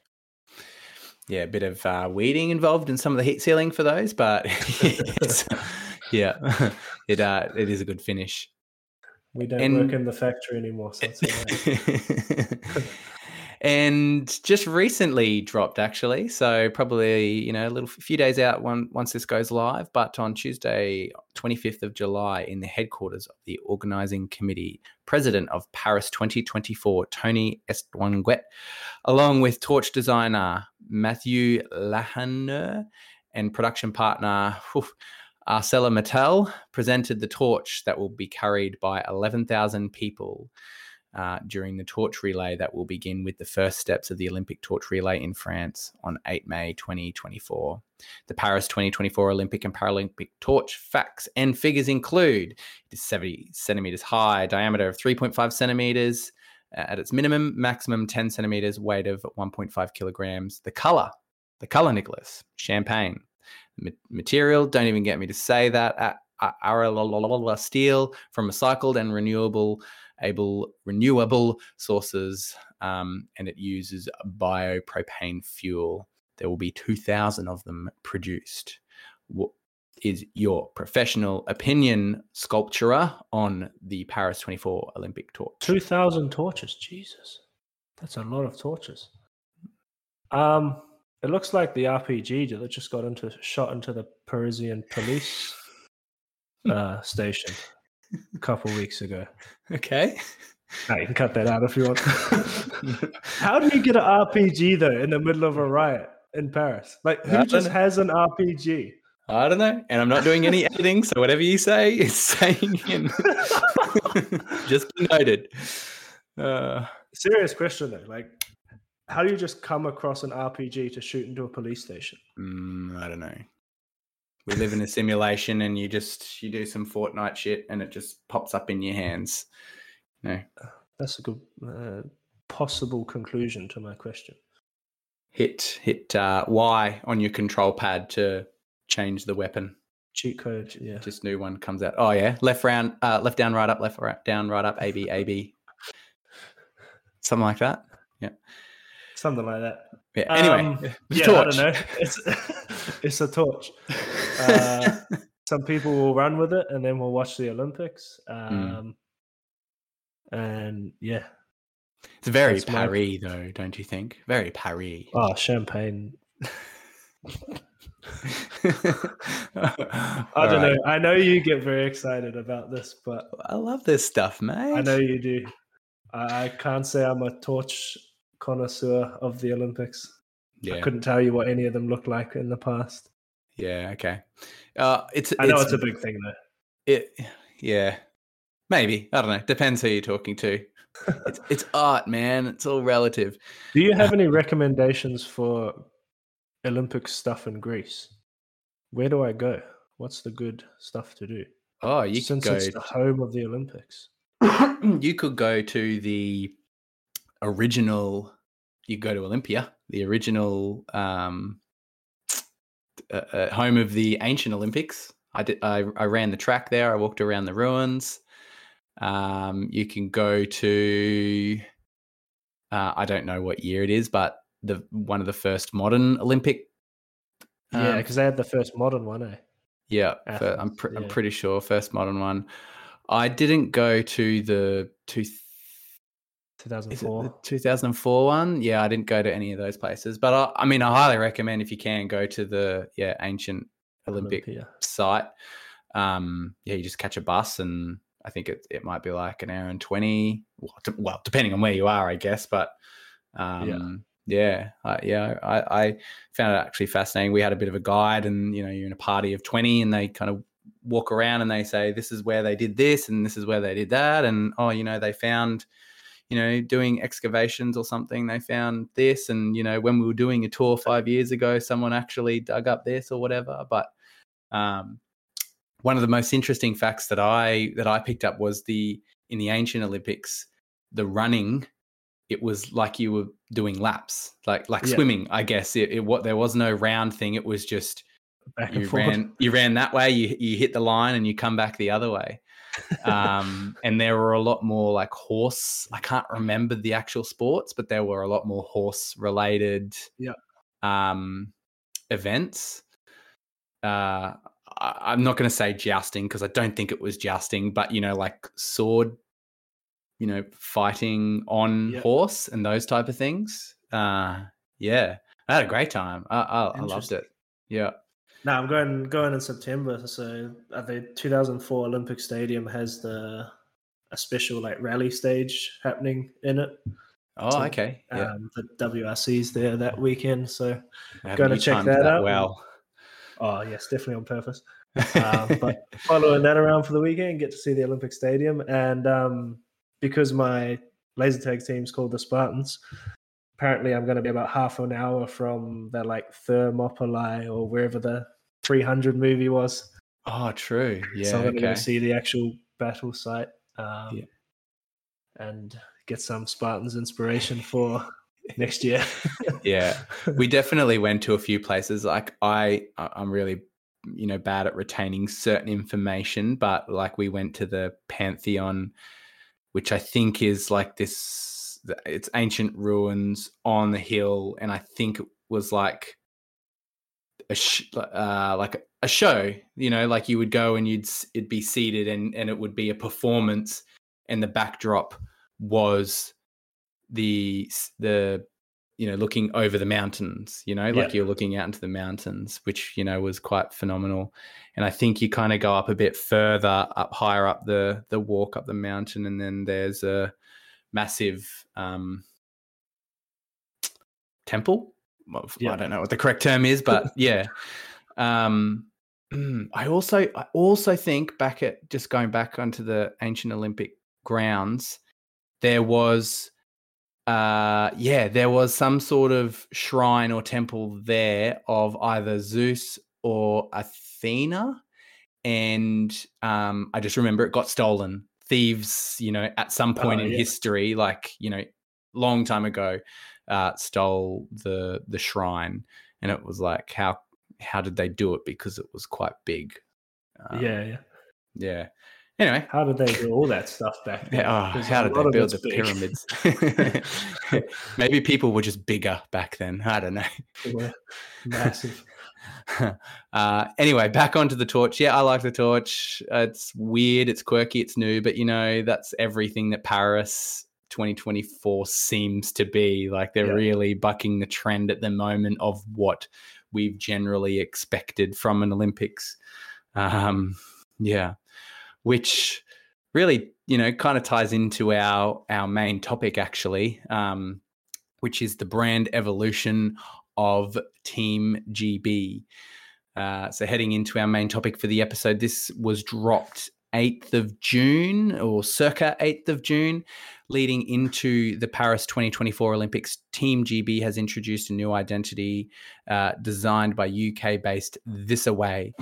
Yeah, a bit of uh, weeding involved in some of the heat sealing for those, but yeah, it uh, it is a good finish. We don't And- work in the factory anymore, so it's all right. And just recently dropped actually, so probably you know a little few days out one, once this goes live, but on Tuesday, twenty fifth of July, in the headquarters of the organising committee, president of Paris twenty twenty four, Tony Estanguet, along with torch designer Mathieu Lehanneur and production partner whew, ArcelorMittal presented the torch that will be carried by 11,000 people uh, during the torch relay that will begin with the first steps of the Olympic torch relay in France on 8 May 2024. The Paris 2024 Olympic and Paralympic torch facts and figures include it is 70 centimeters high, diameter of 3.5 centimeters, uh, at its minimum, maximum 10 centimeters, weight of 1.5 kilograms. The color, the color, Nicholas, champagne. Ma- material, don't even get me to say that. Uh, Aralala steel from recycled and renewable able renewable sources um, and it uses biopropane fuel. There will be 2000 of them produced. What is your professional opinion sculpturer on the paris 24 olympic torch? Two thousand torches, Jesus, that's a lot of torches. Um, it looks like the RPG that just got into shot into the Parisian police uh, station a couple weeks ago. okay Now you can cut that out if you want. How do you get an RPG though in the middle of a riot in Paris? Like who just know. has an RPG? i don't know and i'm not doing any editing so whatever you say is saying in just be noted uh, Serious question though. Like, how do you just come across an RPG to shoot into a police station? Mm, I don't know. We live in a simulation, and you just you do some Fortnite shit, and it just pops up in your hands. No, That's a good uh, possible conclusion to my question. hit hit uh, Y on your control pad to change the weapon. Cheat code, yeah. Just new one comes out. Oh yeah, left round, uh, left down, right up, left right down, right up, A B A B, something like that. Yeah, something like that. Yeah. Anyway, Um, yeah, torch. I don't know. It's it's a torch. Uh, some people will run with it, and then we'll watch the Olympics. Um, And yeah, it's very that's my- Paris, though, don't you think? Very Paris. oh, champagne. I don't know. I know you get very excited about this, but I love this stuff, mate. I know you do. I, I can't say I'm a torch connoisseur of the Olympics. I couldn't tell you what any of them looked like in the past. Yeah. Okay. Uh, it's. I know it's, a big thing though. It. Yeah. Maybe I don't know. Depends who you're talking to. it's, it's art, man. It's all relative. Do you have any recommendations for Olympic stuff in Greece? Where do I go? What's the good stuff to do? Oh, you Since could go. it's the home of the Olympics. you could go to the original. You go to Olympia, the original um, uh, uh, home of the ancient Olympics. I did. I, I ran the track there. I walked around the ruins. Um, you can go to. Uh, I don't know what year it is, but the one of the first modern Olympic. yeah, um, because they had the first modern one, eh? yeah, fir- I'm Athens, pre- I'm pretty sure first modern one. I didn't go to the two. 2004. the 2004 one? Yeah, I didn't go to any of those places, but I, I mean, I highly recommend if you can go to the yeah ancient Olympic Olympia. site. Um, yeah, you just catch a bus, and I think it it might be like an hour and twenty. Well, de- well depending on where you are, I guess. But um, yeah, I, yeah, I, I found it actually fascinating. We had a bit of a guide, and you know, you're in a party of twenty, and they kind of walk around and they say, "This is where they did this, and this is where they did that," and oh, you know, they found. You know, doing excavations or something, they found this, and you know, when we were doing a tour five years ago, someone actually dug up this or whatever. But um, one of the most interesting facts that I that I picked up was the in the ancient Olympics, the running, it was like you were doing laps, like like Yeah. swimming. I guess it, it what there was no round thing. It was just you ran you ran that way, you you hit the line, and you come back the other way. Um, and there were a lot more like horse. I can't remember the actual sports, but there were a lot more horse related Yeah. um, events. Uh, I, I'm not going to say jousting because I don't think it was jousting, but you know, like sword, you know, fighting on Yeah. horse and those type of things. Uh, yeah, I had a great time. I, I, I loved it. Yeah. No, I'm going going in September. So at the 2004 Olympic Stadium has the a special like rally stage happening in it. Oh, So, okay. Yeah. Um, the WRC's there that weekend. So Haven't gonna check timed that out. Well, oh yes, definitely on purpose. um, but following that around for the weekend, get to see the Olympic Stadium, and um, because my laser tag team's called the Spartans, apparently I'm going to be about half an hour from the like Thermopylae or wherever the 300 movie was. oh, true. Yeah. so I'm going to okay. see the actual battle site, um, Yeah. and get some Spartans inspiration for next year. yeah we definitely went to a few places like I- i'm really you know bad at retaining certain information but like we went to the pantheon which i think is like this it's ancient ruins on the hill and i think it was like a sh- uh, like a show you know like you would go and you'd it'd be seated and and it would be a performance and the backdrop was the the you know looking over the mountains you know like you're looking out into the mountains which you know was quite phenomenal. And i think you kind of go up a bit further up higher up the the walk up the mountain and then there's a massive um temple? Well, i don't know what the correct term is but yeah. Um i also i also think back at just going back onto the ancient olympic grounds there was uh yeah there was some sort of shrine or temple there of either zeus or athena. And um i just remember it got stolen thieves you know at some point Oh, in yeah. history like you know long time ago uh stole the the shrine and it was like how how did they do it because it was quite big um, yeah, yeah. yeah anyway How did they do all that stuff back then? yeah, oh, how did they build the big. pyramids? Maybe people were just bigger back then. I don't know. They were massive. uh, anyway, back onto the torch. Yeah, I like the torch. It's weird, it's quirky, it's new, but you know, that's everything that Paris 2024 seems to be. Like they're Yeah. really bucking the trend at the moment of what we've generally expected from an Olympics. Um, yeah, which really, you know, kind of ties into our our main topic actually, um, which is the brand evolution of Team GB. Uh, so heading into our main topic for the episode, this was dropped 8th of June or circa 8th of June. Leading into the Paris 2024 Olympics, Team GB has introduced a new identity uh, designed by UK based Thisaway.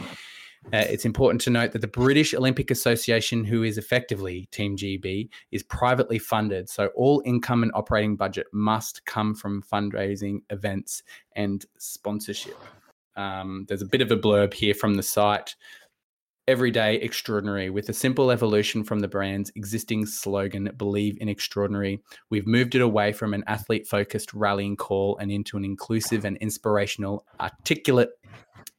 Uh, it's important to note that the British Olympic Association, who is effectively Team GB, is privately funded. So all income and operating budget must come from fundraising events and sponsorship. Um, there's a bit of a blurb here from the site. Everyday extraordinary, with a simple evolution from the brand's existing slogan, Believe in Extraordinary. We've moved it away from an athlete focused rallying call and into an inclusive and inspirational, articulate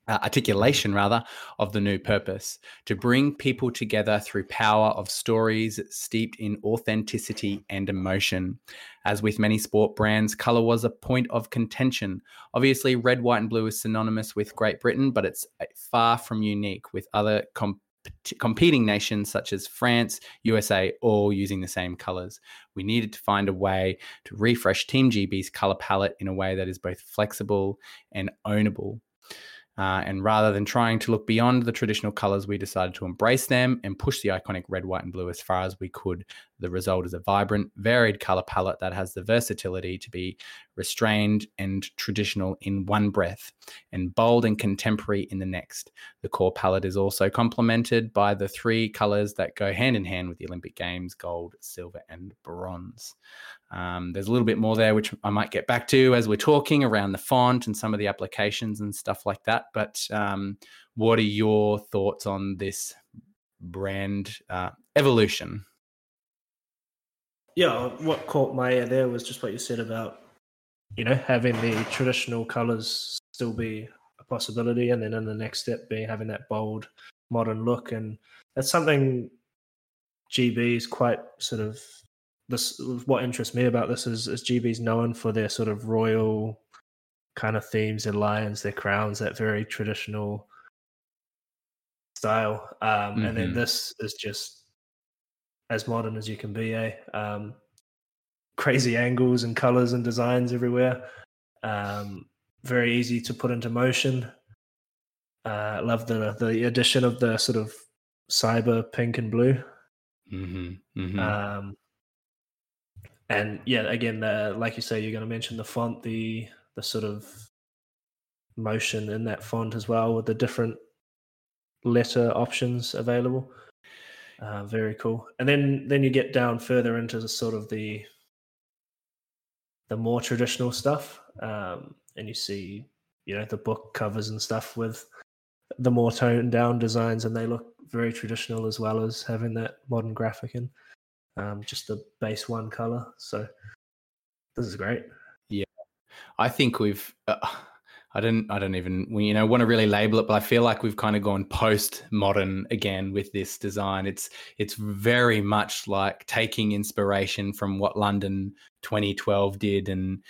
uh, articulation rather of the new purpose to bring people together through power of stories steeped in authenticity and emotion as with many sport brands color was a point of contention obviously red white and blue is synonymous with great britain but it's uh, far from unique with other comp- competing nations such as France, USA, all using the same colors. We needed to find a way to refresh Team GB's color palette in a way that is both flexible and ownable. Uh, and rather than trying to look beyond the traditional colors, we decided to embrace them and push the iconic red, white, and blue as far as we could. The result is a vibrant, varied color palette that has the versatility to be restrained and traditional in one breath, and bold and contemporary in the next. The core palette is also complemented by the three colors that go hand in hand with the Olympic Games gold, silver, and bronze. Um, there's a little bit more there, which I might get back to as we're talking around the font and some of the applications and stuff like that. But um, what are your thoughts on this brand uh, evolution? Yeah, what caught my ear there was just what you said about, you know, having the traditional colors still be a possibility, and then in the next step being having that bold, modern look, and that's something GB is quite sort of this what interests me about this is, is GB's known for their sort of royal kind of themes, their lions, their crowns, that very traditional style. Um, mm-hmm. And then mm-hmm. this is just as modern as you can be, eh? Um, crazy angles and colors and designs everywhere. Um, very easy to put into motion. Uh, love the the addition of the sort of cyber pink and blue. Mm-hmm. Mm-hmm. Um, and yeah, again, the, like you say, you're going to mention the font, the the sort of motion in that font as well, with the different letter options available. Uh, very cool. And then then you get down further into the sort of the the more traditional stuff, um, and you see you know the book covers and stuff with the more toned down designs, and they look very traditional as well as having that modern graphic in um, just the base one color. So this is great. Yeah, I think we've. Uh, I don't. I don't even. You know, want to really label it, but I feel like we've kind of gone post-modern again with this design. It's it's very much like taking inspiration from what London 2012 did, and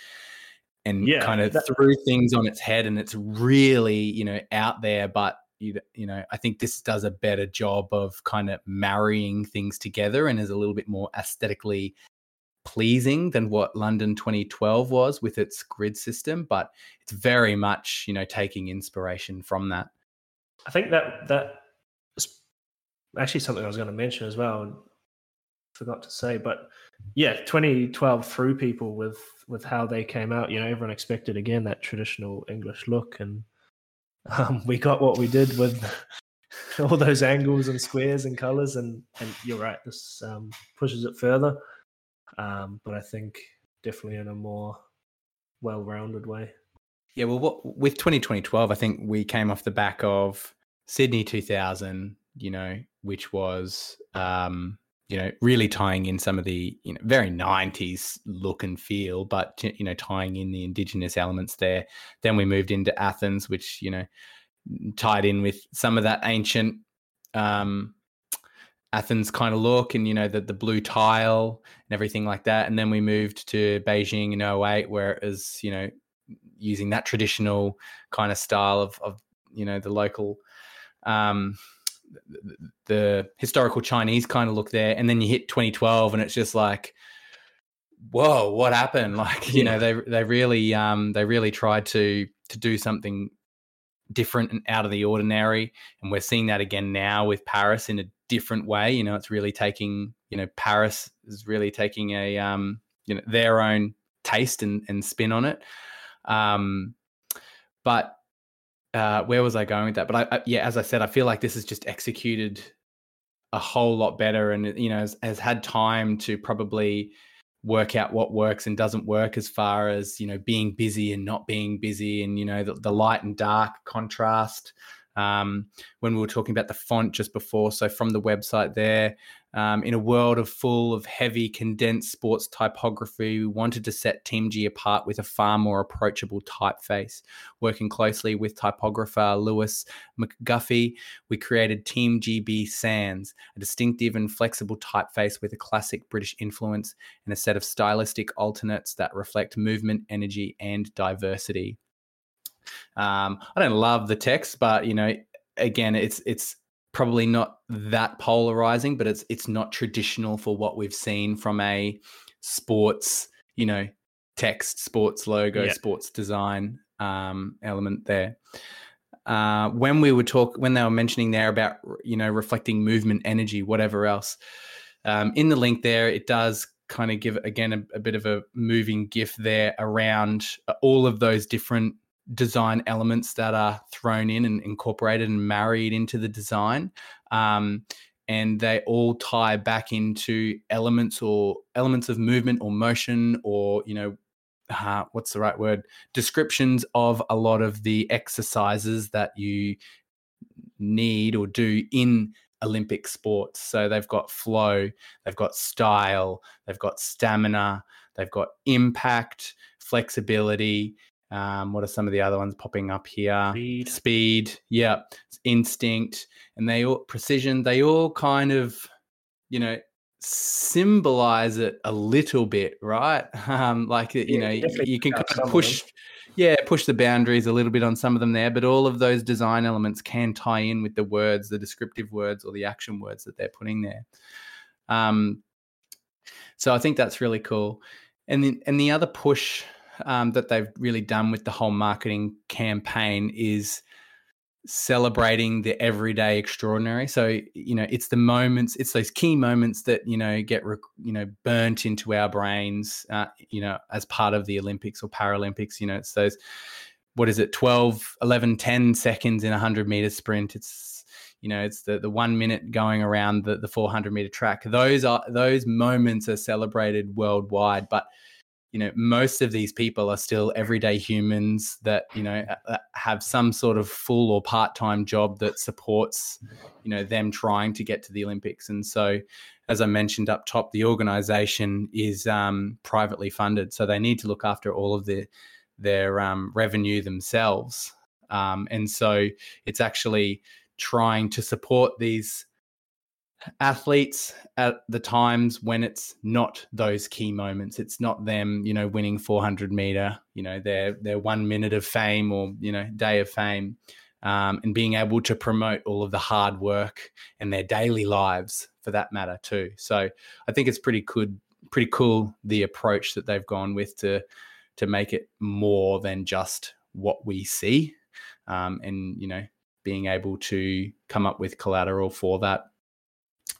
and yeah, kind of that, threw things on its head, and it's really you know out there, but you, you know, I think this does a better job of kind of marrying things together and is a little bit more aesthetically pleasing than what London 2012 was with its grid system, but it's very much, you know, taking inspiration from that. I think that that actually something I was going to mention as well. And forgot to say, but yeah, 2012 threw people with with how they came out. You know, everyone expected again that traditional English look, and um, we got what we did with all those angles and squares and colors. And, and you're right, this um, pushes it further. Um, but I think definitely in a more well rounded way. Yeah, well, what, with 2012, I think we came off the back of Sydney 2000, you know, which was, um, you know, really tying in some of the, you know, very 90s look and feel, but, you know, tying in the indigenous elements there. Then we moved into Athens, which, you know, tied in with some of that ancient um, Athens kind of look and, you know, the, the blue tile and everything like that. And then we moved to Beijing in 08, where it was, you know, using that traditional kind of style of, of you know, the local, um, the, the historical Chinese kind of look there. And then you hit 2012 and it's just like, whoa, what happened? Like, you yeah. know, they, they really, um, they really tried to, to do something different and out of the ordinary. And we're seeing that again now with Paris in a different way. You know, it's really taking, you know, Paris is really taking a, um, you know, their own taste and, and spin on it. Um, but uh, where was I going with that? But I, I, yeah, as I said, I feel like this is just executed a whole lot better, and you know, has, has had time to probably work out what works and doesn't work as far as you know being busy and not being busy and you know the, the light and dark contrast um, when we were talking about the font just before so from the website there um, in a world of full of heavy condensed sports typography, we wanted to set Team G apart with a far more approachable typeface. Working closely with typographer Lewis McGuffie, we created Team GB Sans, a distinctive and flexible typeface with a classic British influence and a set of stylistic alternates that reflect movement, energy, and diversity. Um, I don't love the text, but you know, again, it's it's probably not that polarizing, but it's it's not traditional for what we've seen from a sports, you know, text, sports logo, yeah. sports design um, element there. Uh, when we were talk when they were mentioning there about you know reflecting movement, energy, whatever else, um, in the link there, it does kind of give again a, a bit of a moving gif there around all of those different design elements that are thrown in and incorporated and married into the design. Um, and they all tie back into elements or elements of movement or motion or, you know, uh, what's the right word? Descriptions of a lot of the exercises that you need or do in Olympic sports. So they've got flow, they've got style, they've got stamina, they've got impact, flexibility, um, what are some of the other ones popping up here? Speed. Speed. Yeah. Instinct. And they all precision. They all kind of, you know, symbolize it a little bit, right? Um, like you yeah, know, you, you can kind of push, of yeah, push the boundaries a little bit on some of them there. But all of those design elements can tie in with the words, the descriptive words, or the action words that they're putting there. Um, so I think that's really cool. And the and the other push um, that they've really done with the whole marketing campaign is celebrating the everyday extraordinary. So you know it's the moments it's those key moments that you know get you know burnt into our brains uh, you know as part of the olympics or paralympics. You know it's those what is it 12 11 10 seconds in a 100 meter sprint. It's you know it's the the one minute going around the, the 400 meter track. Those are those moments are celebrated worldwide. But you know most of these people are still everyday humans that you know have some sort of full or part-time job that supports you know them trying to get to the olympics. And so as i mentioned up top the organization is um, privately funded so they need to look after all of the their um, revenue themselves. Um, and so it's actually trying to support these athletes at the times when it's not those key moments. It's not them you know winning 400 meter you know their their one minute of fame or you know day of fame um, and being able to promote all of the hard work and their daily lives for that matter too. So i think it's pretty good pretty cool the approach that they've gone with to to make it more than just what we see um, and you know being able to come up with collateral for that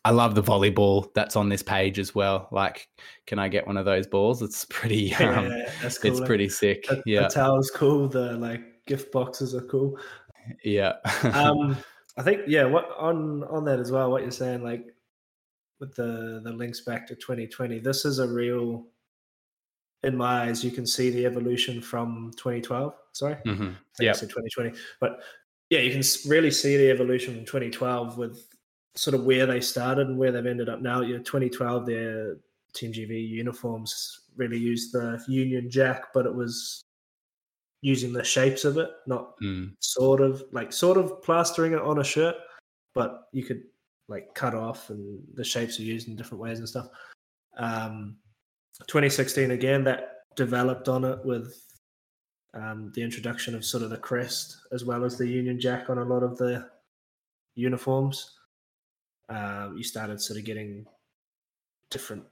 I love the volleyball that's on this page as well. Like, can I get one of those balls? It's pretty. Um, yeah, that's cool. It's pretty sick. The, yeah, the towel's cool. The like gift boxes are cool. Yeah. um, I think yeah. What on on that as well? What you're saying, like with the the links back to 2020. This is a real. In my eyes, you can see the evolution from 2012. Sorry, mm-hmm. yeah, 2020. But yeah, you can really see the evolution from 2012 with sort of where they started and where they've ended up now. You know, 2012, their Team GB uniforms really used the Union Jack, but it was using the shapes of it, not mm. sort of like sort of plastering it on a shirt, but you could like cut off and the shapes are used in different ways and stuff. Um, 2016 again, that developed on it with um, the introduction of sort of the crest as well as the Union Jack on a lot of the uniforms um, you started sort of getting different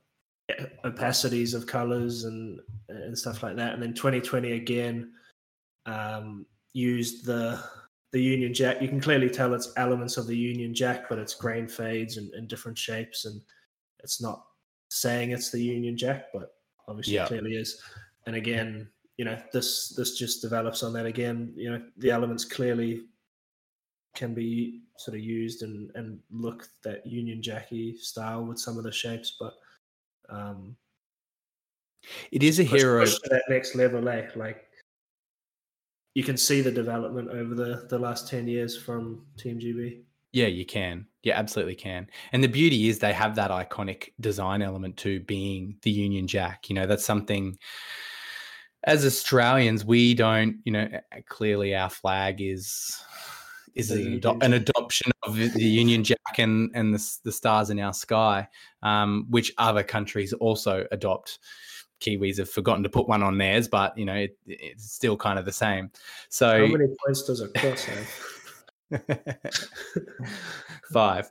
opacities of colors and and stuff like that. And then 2020 again um, used the the Union Jack. You can clearly tell it's elements of the Union Jack, but it's grain fades and, and different shapes, and it's not saying it's the Union Jack, but obviously Yeah. clearly is. And again, you know, this this just develops on that again. You know, the elements clearly can be sort of used and and look that Union Jacky style with some of the shapes, but um, It is a push- hero. push to that next level, eh? Like you can see the development over the the last ten years from Team GB. Yeah, you can. Yeah, absolutely can. And the beauty is they have that iconic design element to being the Union Jack. You know, that's something as Australians we don't. You know, clearly our flag is is an, ado- an adoption of the Union Jack and and the, the stars in our sky, um, which other countries also adopt. Kiwis have forgotten to put one on theirs, but you know it, it's still kind of the same. So How many points does a cross have? Five.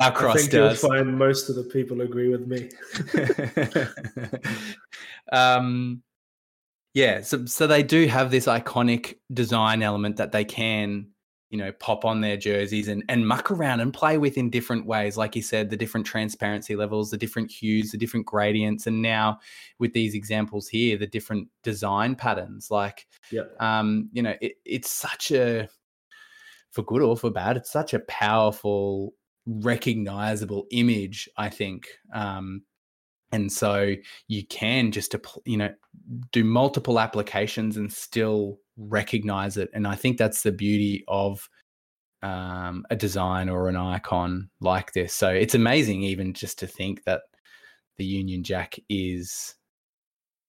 Our I think does. you'll find most of the people agree with me. um, yeah, so so they do have this iconic design element that they can, you know, pop on their jerseys and and muck around and play with in different ways. Like you said, the different transparency levels, the different hues, the different gradients, and now with these examples here, the different design patterns. Like Yeah. um, you know, it, it's such a for good or for bad, it's such a powerful, recognizable image, I think. Um, and so you can just you know do multiple applications and still recognize it. And I think that's the beauty of um, a design or an icon like this. So it's amazing, even just to think that the Union Jack is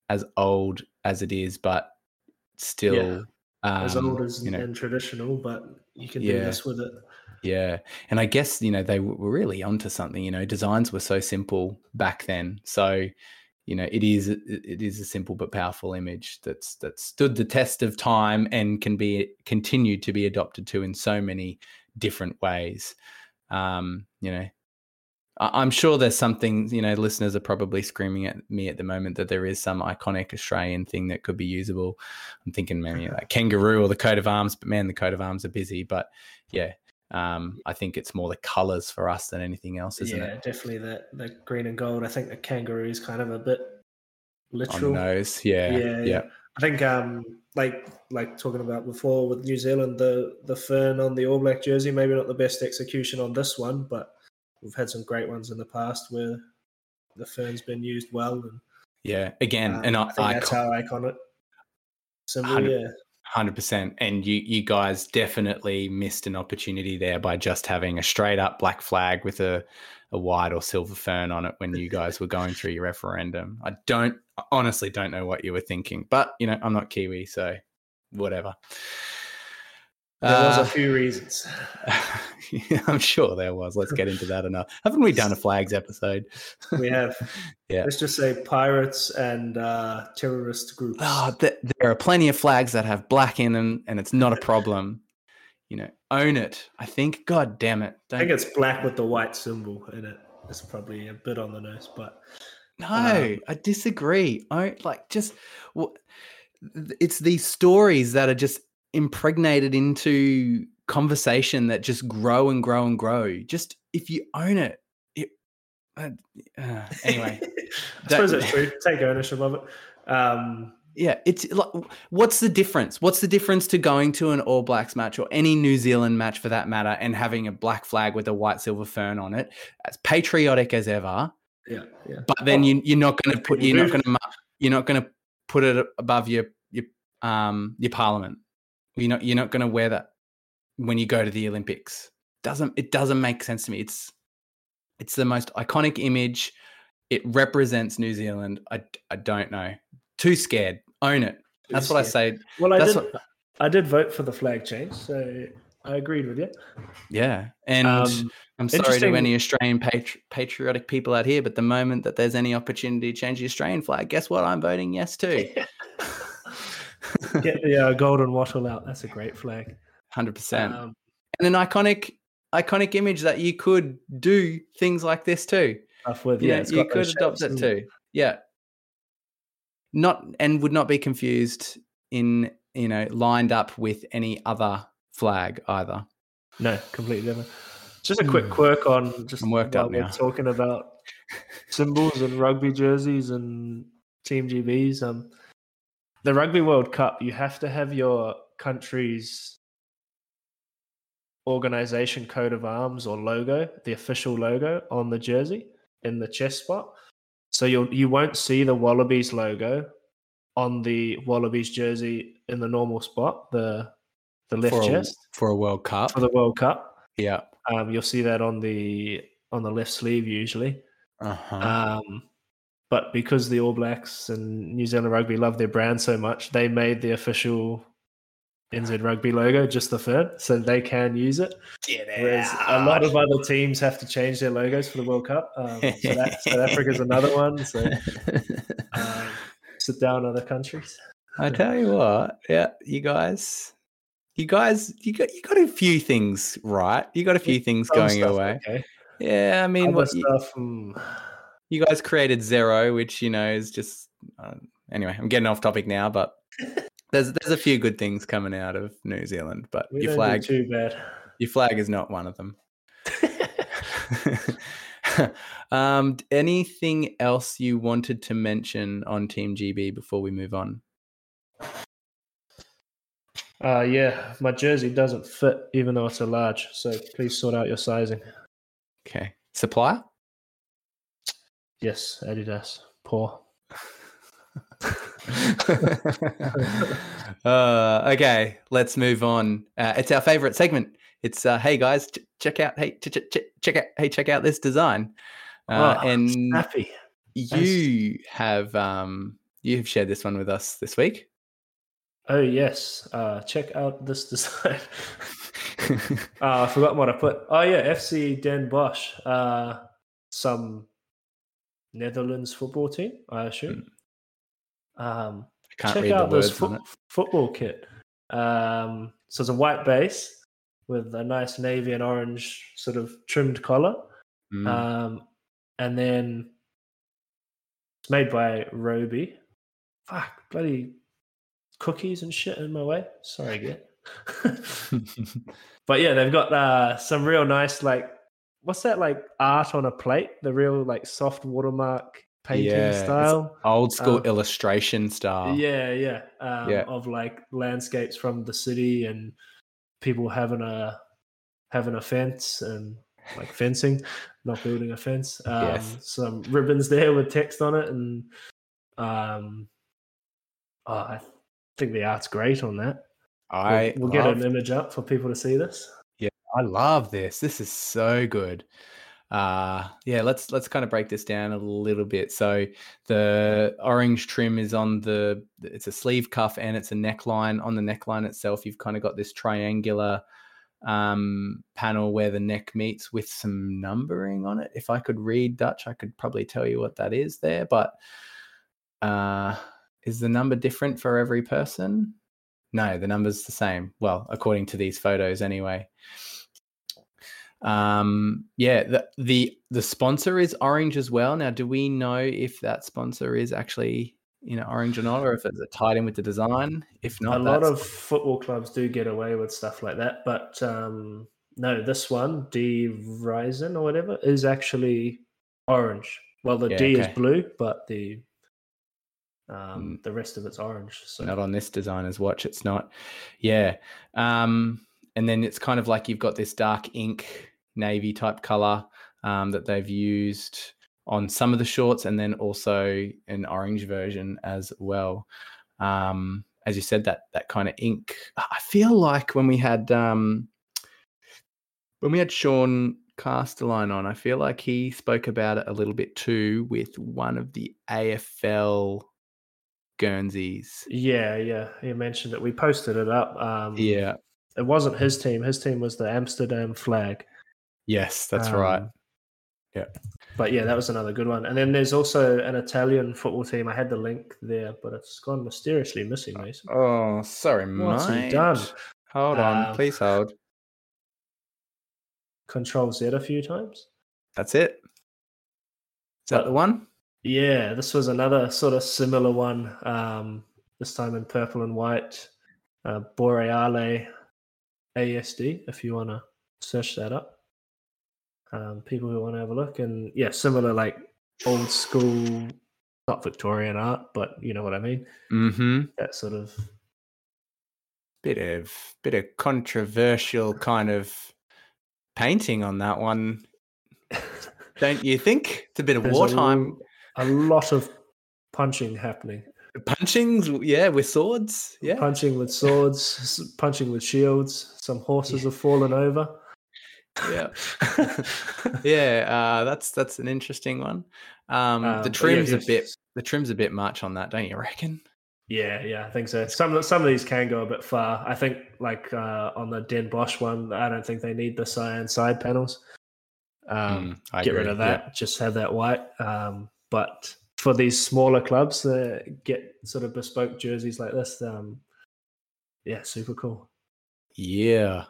as old as it is, but still As um, old as you know, and traditional, but you can do Yeah. this with it. Yeah. And I guess, you know, they were really onto something, you know, designs were so simple back then. So, you know, it is it is a simple but powerful image that's that stood the test of time and can be continued to be adopted to in so many different ways. Um, you know, I'm sure there's something, you know, listeners are probably screaming at me at the moment that there is some iconic Australian thing that could be usable. I'm thinking maybe like kangaroo or the coat of arms, but man, the coat of arms are busy. But yeah, um, I think it's more the colours for us than anything else, isn't yeah, it? Yeah, definitely that the green and gold. I think the kangaroo is kind of a bit the literal. nose, yeah, yeah, yeah, I think um like like talking about before with New Zealand, the the fern on the All Black jersey, maybe not the best execution on this one, but we've had some great ones in the past where the fern's been used well and yeah. Again, um, an I think that's icon, how iconic. Symbol, yeah. Hundred percent. And you, you guys definitely missed an opportunity there by just having a straight up black flag with a, a white or silver fern on it when you guys were going through your referendum. I don't I honestly don't know what you were thinking, but you know, I'm not Kiwi, so whatever. There was Uh, a few reasons. yeah, I'm sure there was. Let's get into that enough. Haven't we done a flags episode? We have Yeah. let's just say pirates and uh terrorist groups. Oh, th- there are plenty of flags that have black in them, and it's not a problem. You know, own it. I think. God damn it! I think it's black with the white symbol in it. It's probably a bit on the nose, but no, um, I disagree. I like just. wh- It's these stories that are just impregnated into conversation that just grow and grow and grow. Just if you own it, it. Uh, uh, anyway, I suppose that- that's true. Take ownership of it. Um, Yeah, it's like, what's the difference? What's the difference to going to an All Blacks match or any New Zealand match for that matter and having a black flag with a white silver fern on it, as patriotic as ever? yeah, yeah. But then you, you're not going to put you're not going to you're not going to put it above your your um your parliament. You're not you're not going to wear that when you go to the Olympics. Doesn't it doesn't make sense to me? It's it's the most iconic image. It represents New Zealand. I I don't know. Too scared. Own it. That's what I scared. say. Well, I That's did. what- I did vote for the flag change, so I agreed with you. Yeah, and Um, I'm sorry to any Australian patri- patriotic people out here, but the moment that there's any opportunity to change the Australian flag, guess what? I'm voting yes too. Get the uh, golden wattle out. That's a great flag. Hundred percent, Um, and an iconic, iconic image that you could do things like this too. with You, yeah, you could adopt it too. Yeah, not and would not be confused in you know lined up with any other flag either. No, completely different. Just a quick Hmm. quirk on just I'm worked while up we're now. talking about symbols and rugby jerseys and team GBs. Um, the Rugby World Cup, you have to have your country's organization coat of arms or logo, the official logo on the jersey in the chest spot. So you'll you won't see the Wallabies logo on the Wallabies jersey in the normal spot, the the left for, a, chest for a World Cup. for the World Cup. yeah. Um, you'll see that on the on the left sleeve usually. Uh-huh. Um, but because the All Blacks and New Zealand Rugby love their brand so much, they made the official NZ Rugby logo just the third, so they can use it. Whereas a lot of other teams have to change their logos for the World Cup. Um, so that, South Africa's another one. So um, sit down, other countries. I tell you what, yeah, you guys, you guys, you got you got a few things right. You got a few things Some going your way. Okay. Yeah, I mean, Other what you, stuff. You guys created Xero, which you know is just uh, anyway. I'm getting off topic now, but there's there's a few good things coming out of New Zealand, but we your flag too bad. your flag is not one of them. um, anything else you wanted to mention on Team GB before we move on? Uh, yeah, my jersey doesn't fit, even though it's a large. So please sort out your sizing. Okay, supplier. Yes, Adidas. Poor. uh, okay, let's move on. Uh, it's our favorite segment. It's uh, hey guys, ch- check out hey ch- ch- ch- check out hey check out this design. Uh, Oh, and Happy. you have um you have shared this one with us this week. Oh yes. Uh, check out this design. uh, I forgot what I put. Oh yeah, FC Den Bosch. Uh, some Netherlands football team, I assume. Um, I can't check out this fo- football kit. Um, so it's a white base with a nice navy and orange sort of trimmed collar. Mm. Um, and then it's made by Robey. Fuck, bloody cookies and shit in my way. Sorry, get. but yeah, they've got uh, some real nice like what's that like art on a plate? The real like soft watermark painting Yeah, style. Old school um, illustration style. Yeah, yeah, um, Yeah. of like landscapes from the city and people having a having a fence and like fencing, not building a fence. Um, Yes. Some ribbons there with text on it, and um, oh, I think the art's great on that. We'll- I we'll, get an image up for people to see this. I love this. This is so good. Uh yeah, let's let's kind of break this down a little bit. So the orange trim is on the it's a sleeve cuff and it's a neckline. On the neckline itself, you've kind of got this triangular um panel where the neck meets with some numbering on it. If I could read Dutch, I could probably tell you what that is there, but uh is the number different for every person? No, the number's the same. Well, according to these photos anyway um yeah the, the the sponsor is orange as well now do we know if that sponsor is actually you know orange or not or if it's tied in with the design if not a lot of football clubs do get away with stuff like that, but um, no, this one, D Ryzen or whatever, is actually orange. Well, the Yeah, D okay. is blue, but the um, Mm. the rest of it's orange. So not on this designer's watch it's not yeah um and then it's kind of like you've got this dark ink navy type color um, that they've used on some of the shorts and then also an orange version as well um as you said that that kind of ink i feel like when we had um when we had sean castelline on i feel like he spoke about it a little bit too with one of the afl guernseys yeah, yeah, he mentioned it. We posted it up. Um, yeah it wasn't his team. His team was the Amsterdam Flag. Yes, that's right. Yeah. But yeah, that was another good one. And then there's also an Italian football team. I had the link there, but it's gone mysteriously missing, Mason. Oh, sorry, What's he mate. done? Hold on, Um, please hold. Control Z a few times. That's it. Is that But- the one? Yeah, this was another sort of similar one. Um, this time in purple and white. uh, Boreale ASD if you want to search that up. Um, people who want to have a look, and yeah, similar like old school, not Victorian art, but you know what I mean. Mm-hmm. That sort of Bit of bit of controversial kind of painting on that one, don't you think? It's a bit of there's a wartime l- A, lot of punching happening. punchings, yeah, with swords. Yeah. Punching with swords, punching with shields. Some horses have fallen over. Yeah yeah uh, that's that's an interesting one um, Um, the but yeah, trim's a bit the trim's a bit much on that don't you reckon Yeah, yeah, I think so. Some of- some of these can go a bit far. I think, like uh, on the Den Bosch one, I don't think they need the cyan side panels. Um, Mm, I get rid agree, of yeah. that. Just have that white. Um, but for these smaller clubs that get sort of bespoke jerseys like this, um, yeah, super cool. yeah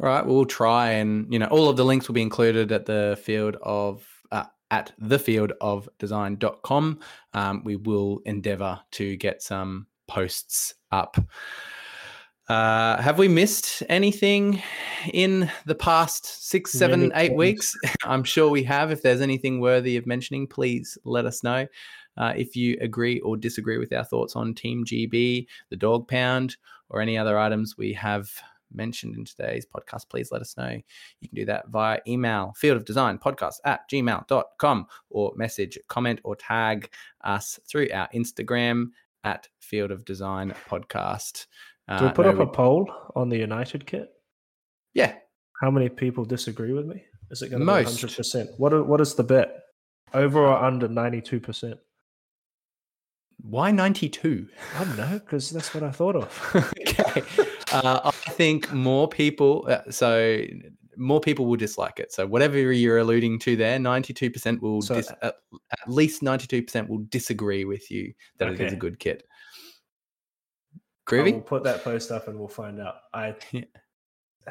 all right we'll try and you know all of the links will be included at the field of uh, at the field of design.com um, we will endeavor to get some posts up uh, have we missed anything in the past six, seven, Many eight things. weeks? I'm sure we have. If there's anything worthy of mentioning, please let us know. Uh, if you agree or disagree with our thoughts on Team GB, the Dawg Pound, or any other items we have mentioned in today's podcast, please let us know. You can do that via email, field of design podcast at gmail.com, or message, comment, or tag us through our Instagram at field of design podcast. Do we Uh, put no, up a poll on the United kit? yeah, How many people disagree with me? Is it going to be 100%? What, what is the bet? Over or under 92%? why 92? I don't know, because that's what I thought of. okay. Uh, think more people, uh, so more people will dislike it. So whatever you're alluding to there, 92% will, So- dis- at, at least 92% will disagree with you that it is a good kit. Groovy? put that post up and we'll find out. I Yeah.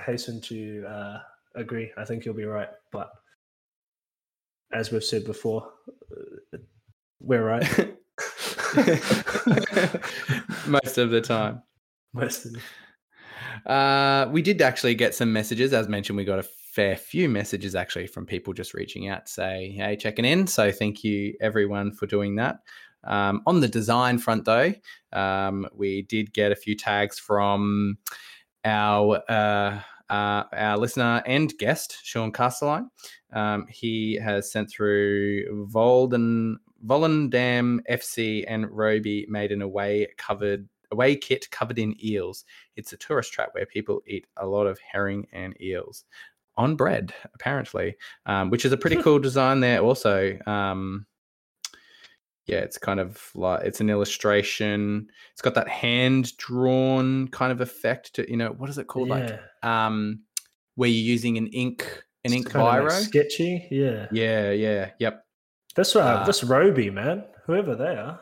hasten to uh, agree. I think you'll be right. But as we've said before, uh, we're right. Most of the time. Most of the- Uh, we did actually get some messages. As mentioned, we got a fair few messages actually from people just reaching out to say, hey, checking in. So thank you everyone for doing that. Um, on the design front, though, um, we did get a few tags from our uh, uh, our listener and guest, Sean Castelline. Um, he has sent through Volden, Volendam FC and Robey made an away covered away kit covered in eels. It's a tourist trap where people eat a lot of herring and eels on bread, apparently, um, which is a pretty cool design there. Also, um, yeah, it's kind of like it's an illustration. It's got that hand drawn kind of effect to you know what is it called yeah. like um where you're using an ink an ink kinda like biro. sketchy. Yeah. yeah, yeah, yep. This uh, Uh, this Robey man, whoever they are,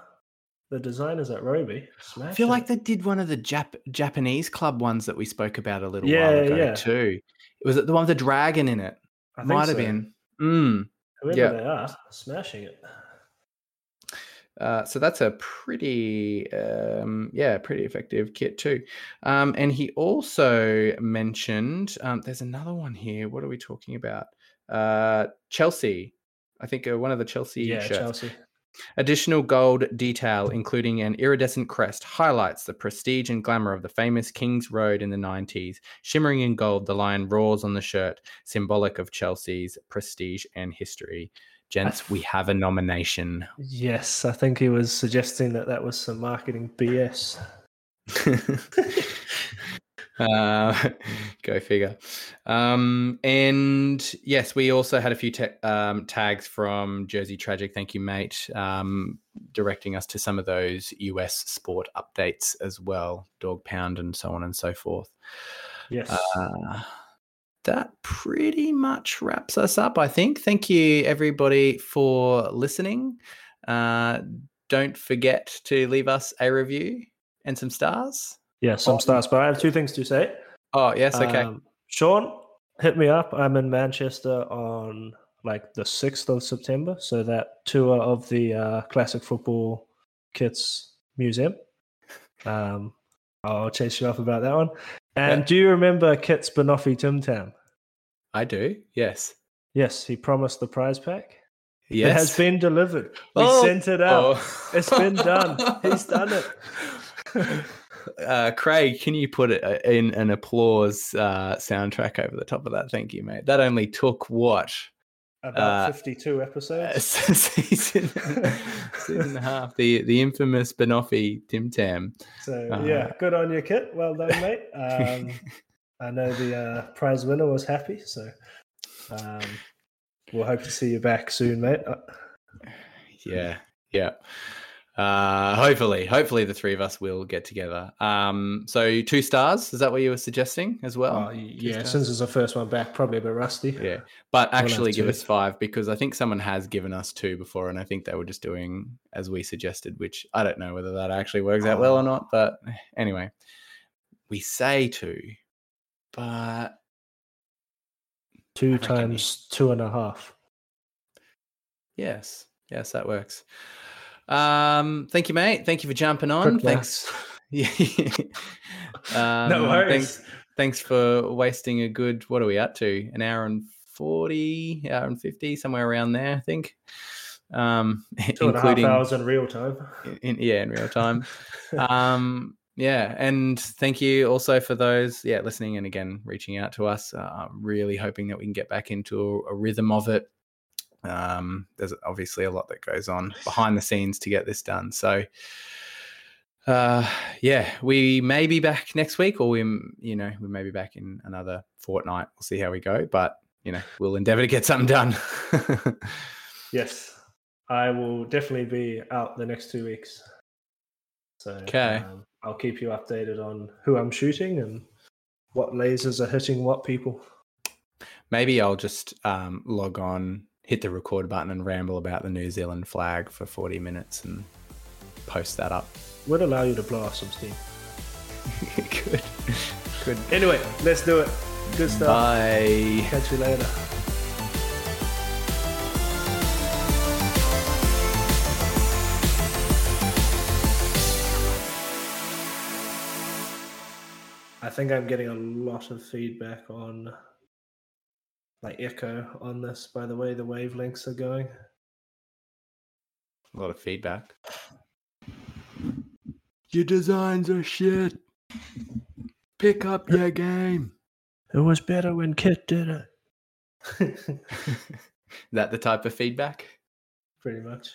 the designers at Robey, I feel like they did one of the Jap- Japanese club ones that we spoke about a little Yeah, while ago yeah. too. It was it the one with the dragon in it? I think Might have so. been. Mm. Whoever yeah. they are, smashing it. Uh, so that's a pretty, um, yeah, pretty effective kit too. Um, and he also mentioned um, there's another one here. What are we talking about? Uh, Chelsea. I think uh, one of the Chelsea Yeah, shirts. Chelsea. Additional gold detail, including an iridescent crest, highlights the prestige and glamour of the famous King's Road in the 90s. Shimmering in gold, the lion roars on the shirt, symbolic of Chelsea's prestige and history. Gents, we have a nomination. Yes, I think he was suggesting that that was some marketing BS. uh, go figure. Um, and yes, we also had a few ta- um, tags from Jersey Tragic. Thank you, mate. Um, directing us to some of those US sport updates as well, Dawg Pound and so on and so forth. Yes. Uh, that pretty much wraps us up, I think. Thank you, everybody, for listening. Uh, don't forget to leave us a review and some stars. Yeah, some on- stars. But I have two things to say. Oh, yes. Okay. Um, Sean, hit me up. I'm in Manchester on like the 6th of September. So that tour of the uh, Classic Football Kits Museum. Um, I'll chase you up about that one. And do you remember Kit's Banoffee Tim Tam? I do. Yes. Yes, he promised the prize pack. Yes. It has been delivered. We Oh. sent it out. Oh. It's been done. He's done it. Uh, Craig, can you put it in an applause uh, soundtrack over the top of that? Thank you, mate. That only took what About Uh, 52 a episodes. season, season and a half. The the infamous Banoffee Tim Tam. So uh, yeah, good on you, Kit. Well done, mate. Um, I know the uh, prize winner was happy, so um, we'll hope to see you back soon, mate. Uh, yeah, yeah. Uh, hopefully, hopefully the three of us will get together. Um, so two stars. Is that what you were suggesting as well? oh, Two yeah, since it's the first one back, probably a bit rusty. Yeah, but actually give us five because I think someone has given us two before, and I think they were just doing as we suggested, which I don't know whether that actually works out well or not. But anyway, we say two, but Two times two and a half. yes, yes, that works. Um, thank you, mate. Thank you for jumping on. Thanks. Yeah. um, no worries. Thanks, thanks for wasting a good. What are we up to? An hour and forty, hour and fifty, somewhere around there, I think. Um, Two and a half including hours in real time. in, yeah, in real time. um, yeah, and thank you also for those yeah listening and again reaching out to us. Uh, I'm really hoping that we can get back into a, a rhythm of it. Um, there's obviously a lot that goes on behind the scenes to get this done. So, uh, yeah, we may be back next week, or we, you know, we may be back in another fortnight. We'll see how we go, but you know, we'll endeavour to get something done. Yes, I will definitely be out the next two weeks. So Okay. um, I'll keep you updated on who I'm shooting and what lasers are hitting what people. Maybe I'll just um, log on, hit the record button, and ramble about the New Zealand flag for 40 minutes and post that up. Would allow you to blow off some steam. Good. Good. Anyway, let's do it. Good stuff. Bye. Catch you later. I think I'm getting a lot of feedback on like echo on this by the way the wavelengths are going. A lot of feedback. Your designs are shit. Pick up your game. It was better when Kit did it. that the type of feedback? Pretty much.